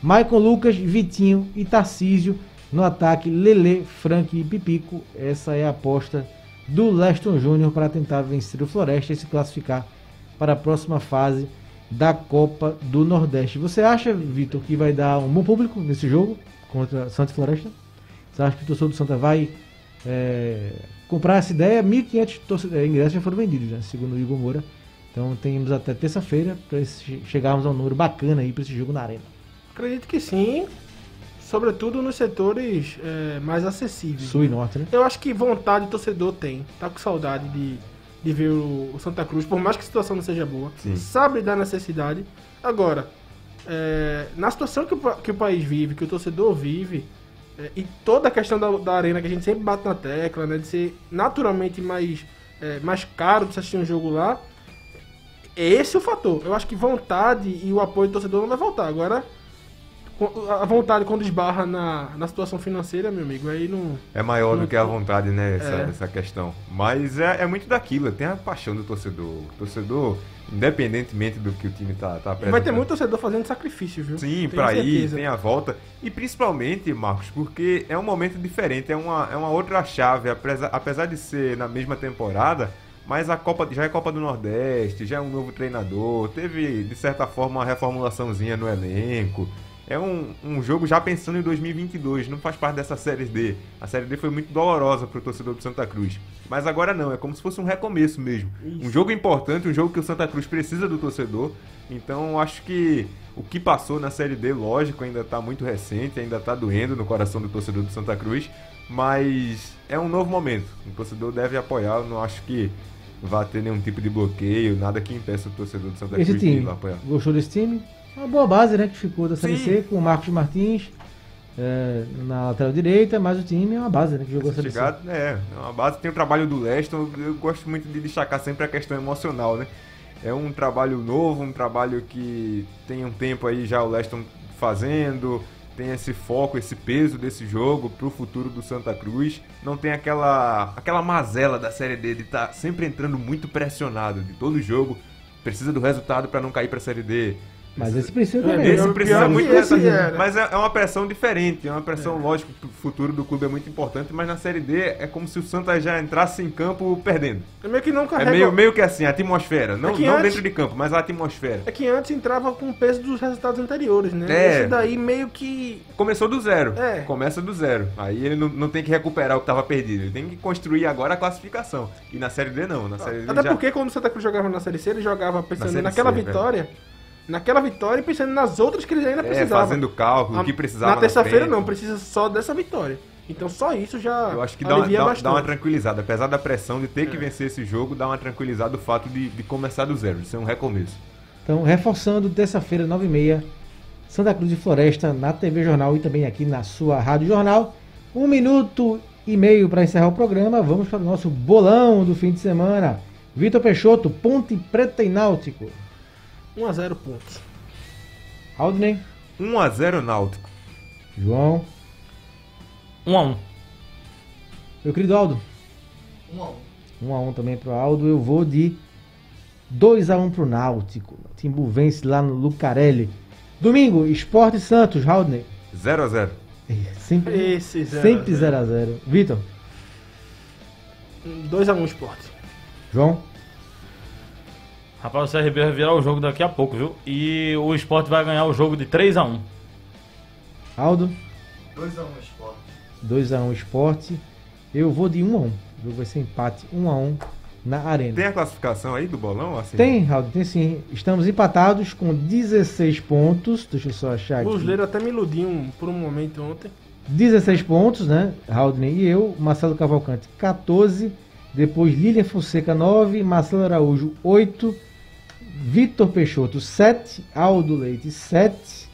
Maicon Lucas, Vitinho e Tarcísio. No ataque, Lele, Frank e Pipico. Essa é a aposta do Leston Júnior para tentar vencer o Floresta e se classificar para a próxima fase da Copa do Nordeste. Você acha, Vitor, que vai dar um bom público nesse jogo contra Santa Floresta? Você acha que o torcedor do Santa vai é, comprar essa ideia? 1.500 torce- é, ingressos já foram vendidos, né, segundo o Igor Moura. Então temos até terça-feira para chegarmos a um número bacana aí para esse jogo na arena. Acredito que sim. Sobretudo nos setores é, mais acessíveis. Sul e Norte, né? Eu acho que vontade o torcedor tem. Tá com saudade de, de ver o, Santa Cruz, por mais que a situação não seja boa. Sim. Sabe da necessidade. Agora, é, na situação que o, que o país vive, que o torcedor vive, é, e toda a questão da, da arena que a gente sempre bate na tecla, né, de ser naturalmente mais, é, mais caro de assistir um jogo lá, é esse o fator. Eu acho que vontade e o apoio do torcedor não vai voltar. Agora, a vontade quando esbarra na, na situação financeira, meu amigo, aí não. É maior do Não- que a vontade, né? Essa, É. essa questão. Mas é, é muito daquilo, tem a paixão do torcedor. O torcedor, independentemente do que o time tá, tá E vai ter apresentando. muito torcedor fazendo sacrifício, viu? Sim, pra ir, tem a volta. E principalmente, Marcos, porque é um momento diferente, é uma, é uma outra chave, apesar, apesar de ser na mesma temporada, mas a Copa já é Copa do Nordeste, já é um novo treinador, teve, de certa forma, uma reformulaçãozinha no elenco. É um, um jogo já pensando em 2022, não faz parte dessa Série D. A Série D foi muito dolorosa pro torcedor do Santa Cruz. Mas agora não, é como se fosse um recomeço mesmo. Um jogo importante, um jogo que o Santa Cruz precisa do torcedor. Então acho que o que passou na Série D, lógico, ainda tá muito recente, ainda tá doendo no coração do torcedor do Santa Cruz. Mas é um novo momento. O torcedor deve apoiar. Eu não acho que vá ter nenhum tipo de bloqueio, nada que impeça o torcedor do Santa Esse Cruz de ir time, lá apoiar. gostou desse time? Uma boa base, né? Que ficou da Série. C com o Marcos Martins é, na lateral direita, mas o time é uma base, né? Que jogou a Série C. É, é uma base. Tem o trabalho do Leston. Eu gosto muito de destacar sempre a questão emocional, né? É um trabalho novo, um trabalho que tem um tempo aí já o Leston fazendo. Tem esse foco, esse peso desse jogo pro futuro do Santa Cruz. Não tem aquela aquela mazela da Série D de estar sempre entrando muito pressionado de todo jogo. Precisa do resultado para não cair pra Série D. Mas esse precisa É, também. Esse né? precisa pior muito que esse dessa. é, né? Mas é é uma pressão diferente, é uma pressão, lógico, que o futuro do clube é muito importante, mas na Série D é como se o Santa já entrasse em campo perdendo. É meio que não É carrega. meio, meio que assim, a atmosfera. Não, É que não antes- dentro de campo, mas a atmosfera. É que antes entrava com o peso dos resultados anteriores, né? É. Esse daí meio que. Começou do zero. É. Começa do zero. Aí ele não, não tem que recuperar o que estava perdido. Ele tem que construir agora a classificação. E na Série D não. Na Série D Até já... porque quando o Santa Cruz jogava na Série C, ele jogava pensando Série naquela C, vitória. Naquela vitória e pensando nas outras que ele ainda É, precisava. fazendo cálculo, o que precisava. Na terça-feira não, precisa só dessa vitória. Então só isso já Eu acho que dá uma, dá, dá uma tranquilizada. Apesar da pressão de ter É. que vencer esse jogo, dá uma tranquilizada o fato de, de começar do zero, de ser um recomeço. Então, reforçando, terça-feira, 9h30, Santa Cruz de Floresta, na TV Jornal e também aqui na sua Rádio Jornal. Um minuto e meio para encerrar o programa. Vamos para o nosso bolão do fim de semana. Vitor Peixoto, Ponte Preta e Náutico. 1x0 pontos. Aldney, 1x0 Náutico. João, 1 a 1 meu querido Aldo. 1 a 1. 1x1 também pro Aldo. Eu vou de 2x1 pro Náutico. Timbu vence lá no Lucarelli. Domingo, Esporte Santos, Haldney. 0x0. Sempre Esse zero sempre a zero. 0x0. Vitor, 2x1 esporte. João, Rapaz, o CRB vai virar o jogo daqui a pouco, viu? E o Sport vai ganhar o jogo de 3 a 1 Aldo, 2 a 1 Sport. 2x1 Esporte. Eu vou de 1x1. O jogo vai ser empate 1x1 na Arena. Tem a classificação aí do bolão? Assim? Tem, Raul, tem sim. Estamos empatados com 16 pontos. Deixa eu só achar O aqui. Brusleiro até me iludiu por um momento ontem. 16 pontos, né? Haldney e eu. Marcelo Cavalcante, 14. Depois Lilian Fonseca, 9. Marcelo Araújo, 8. Vitor Peixoto, 7. Aldo Leite, 7.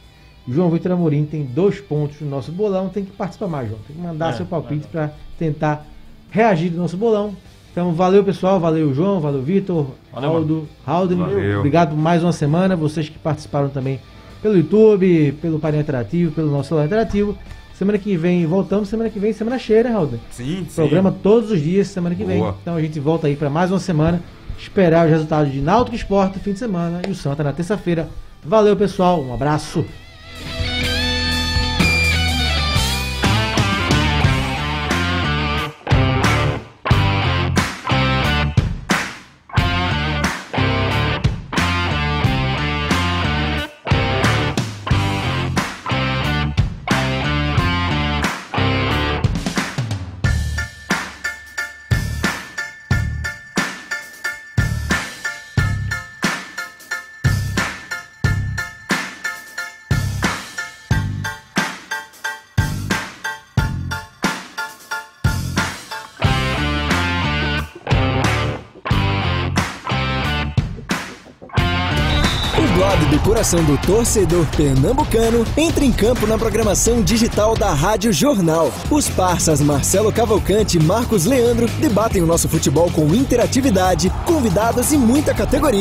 João Vitor Amorim tem 2 pontos no nosso bolão. Tem que participar mais, João. Tem que mandar É, seu palpite para tentar reagir do nosso bolão. Então, valeu, pessoal. Valeu, João. Valeu, Vitor. Valeu, Aldo. Valeu. Obrigado por mais uma semana. Vocês que participaram também pelo YouTube, pelo painel interativo, pelo nosso celular interativo. Semana que vem voltamos, semana que vem, semana cheia, né, Raul? Sim, sim. Programa todos os dias, semana que vem. Boa. Então a gente volta aí para mais uma semana, esperar os resultados de Náutico Esporte no fim de semana e o Santa na terça-feira. Valeu, pessoal, um abraço. Do coração do torcedor pernambucano entra em campo na programação digital da Rádio Jornal. Os parças Marcelo Cavalcante e Marcos Leandro debatem o nosso futebol com interatividade, convidados e muita categoria.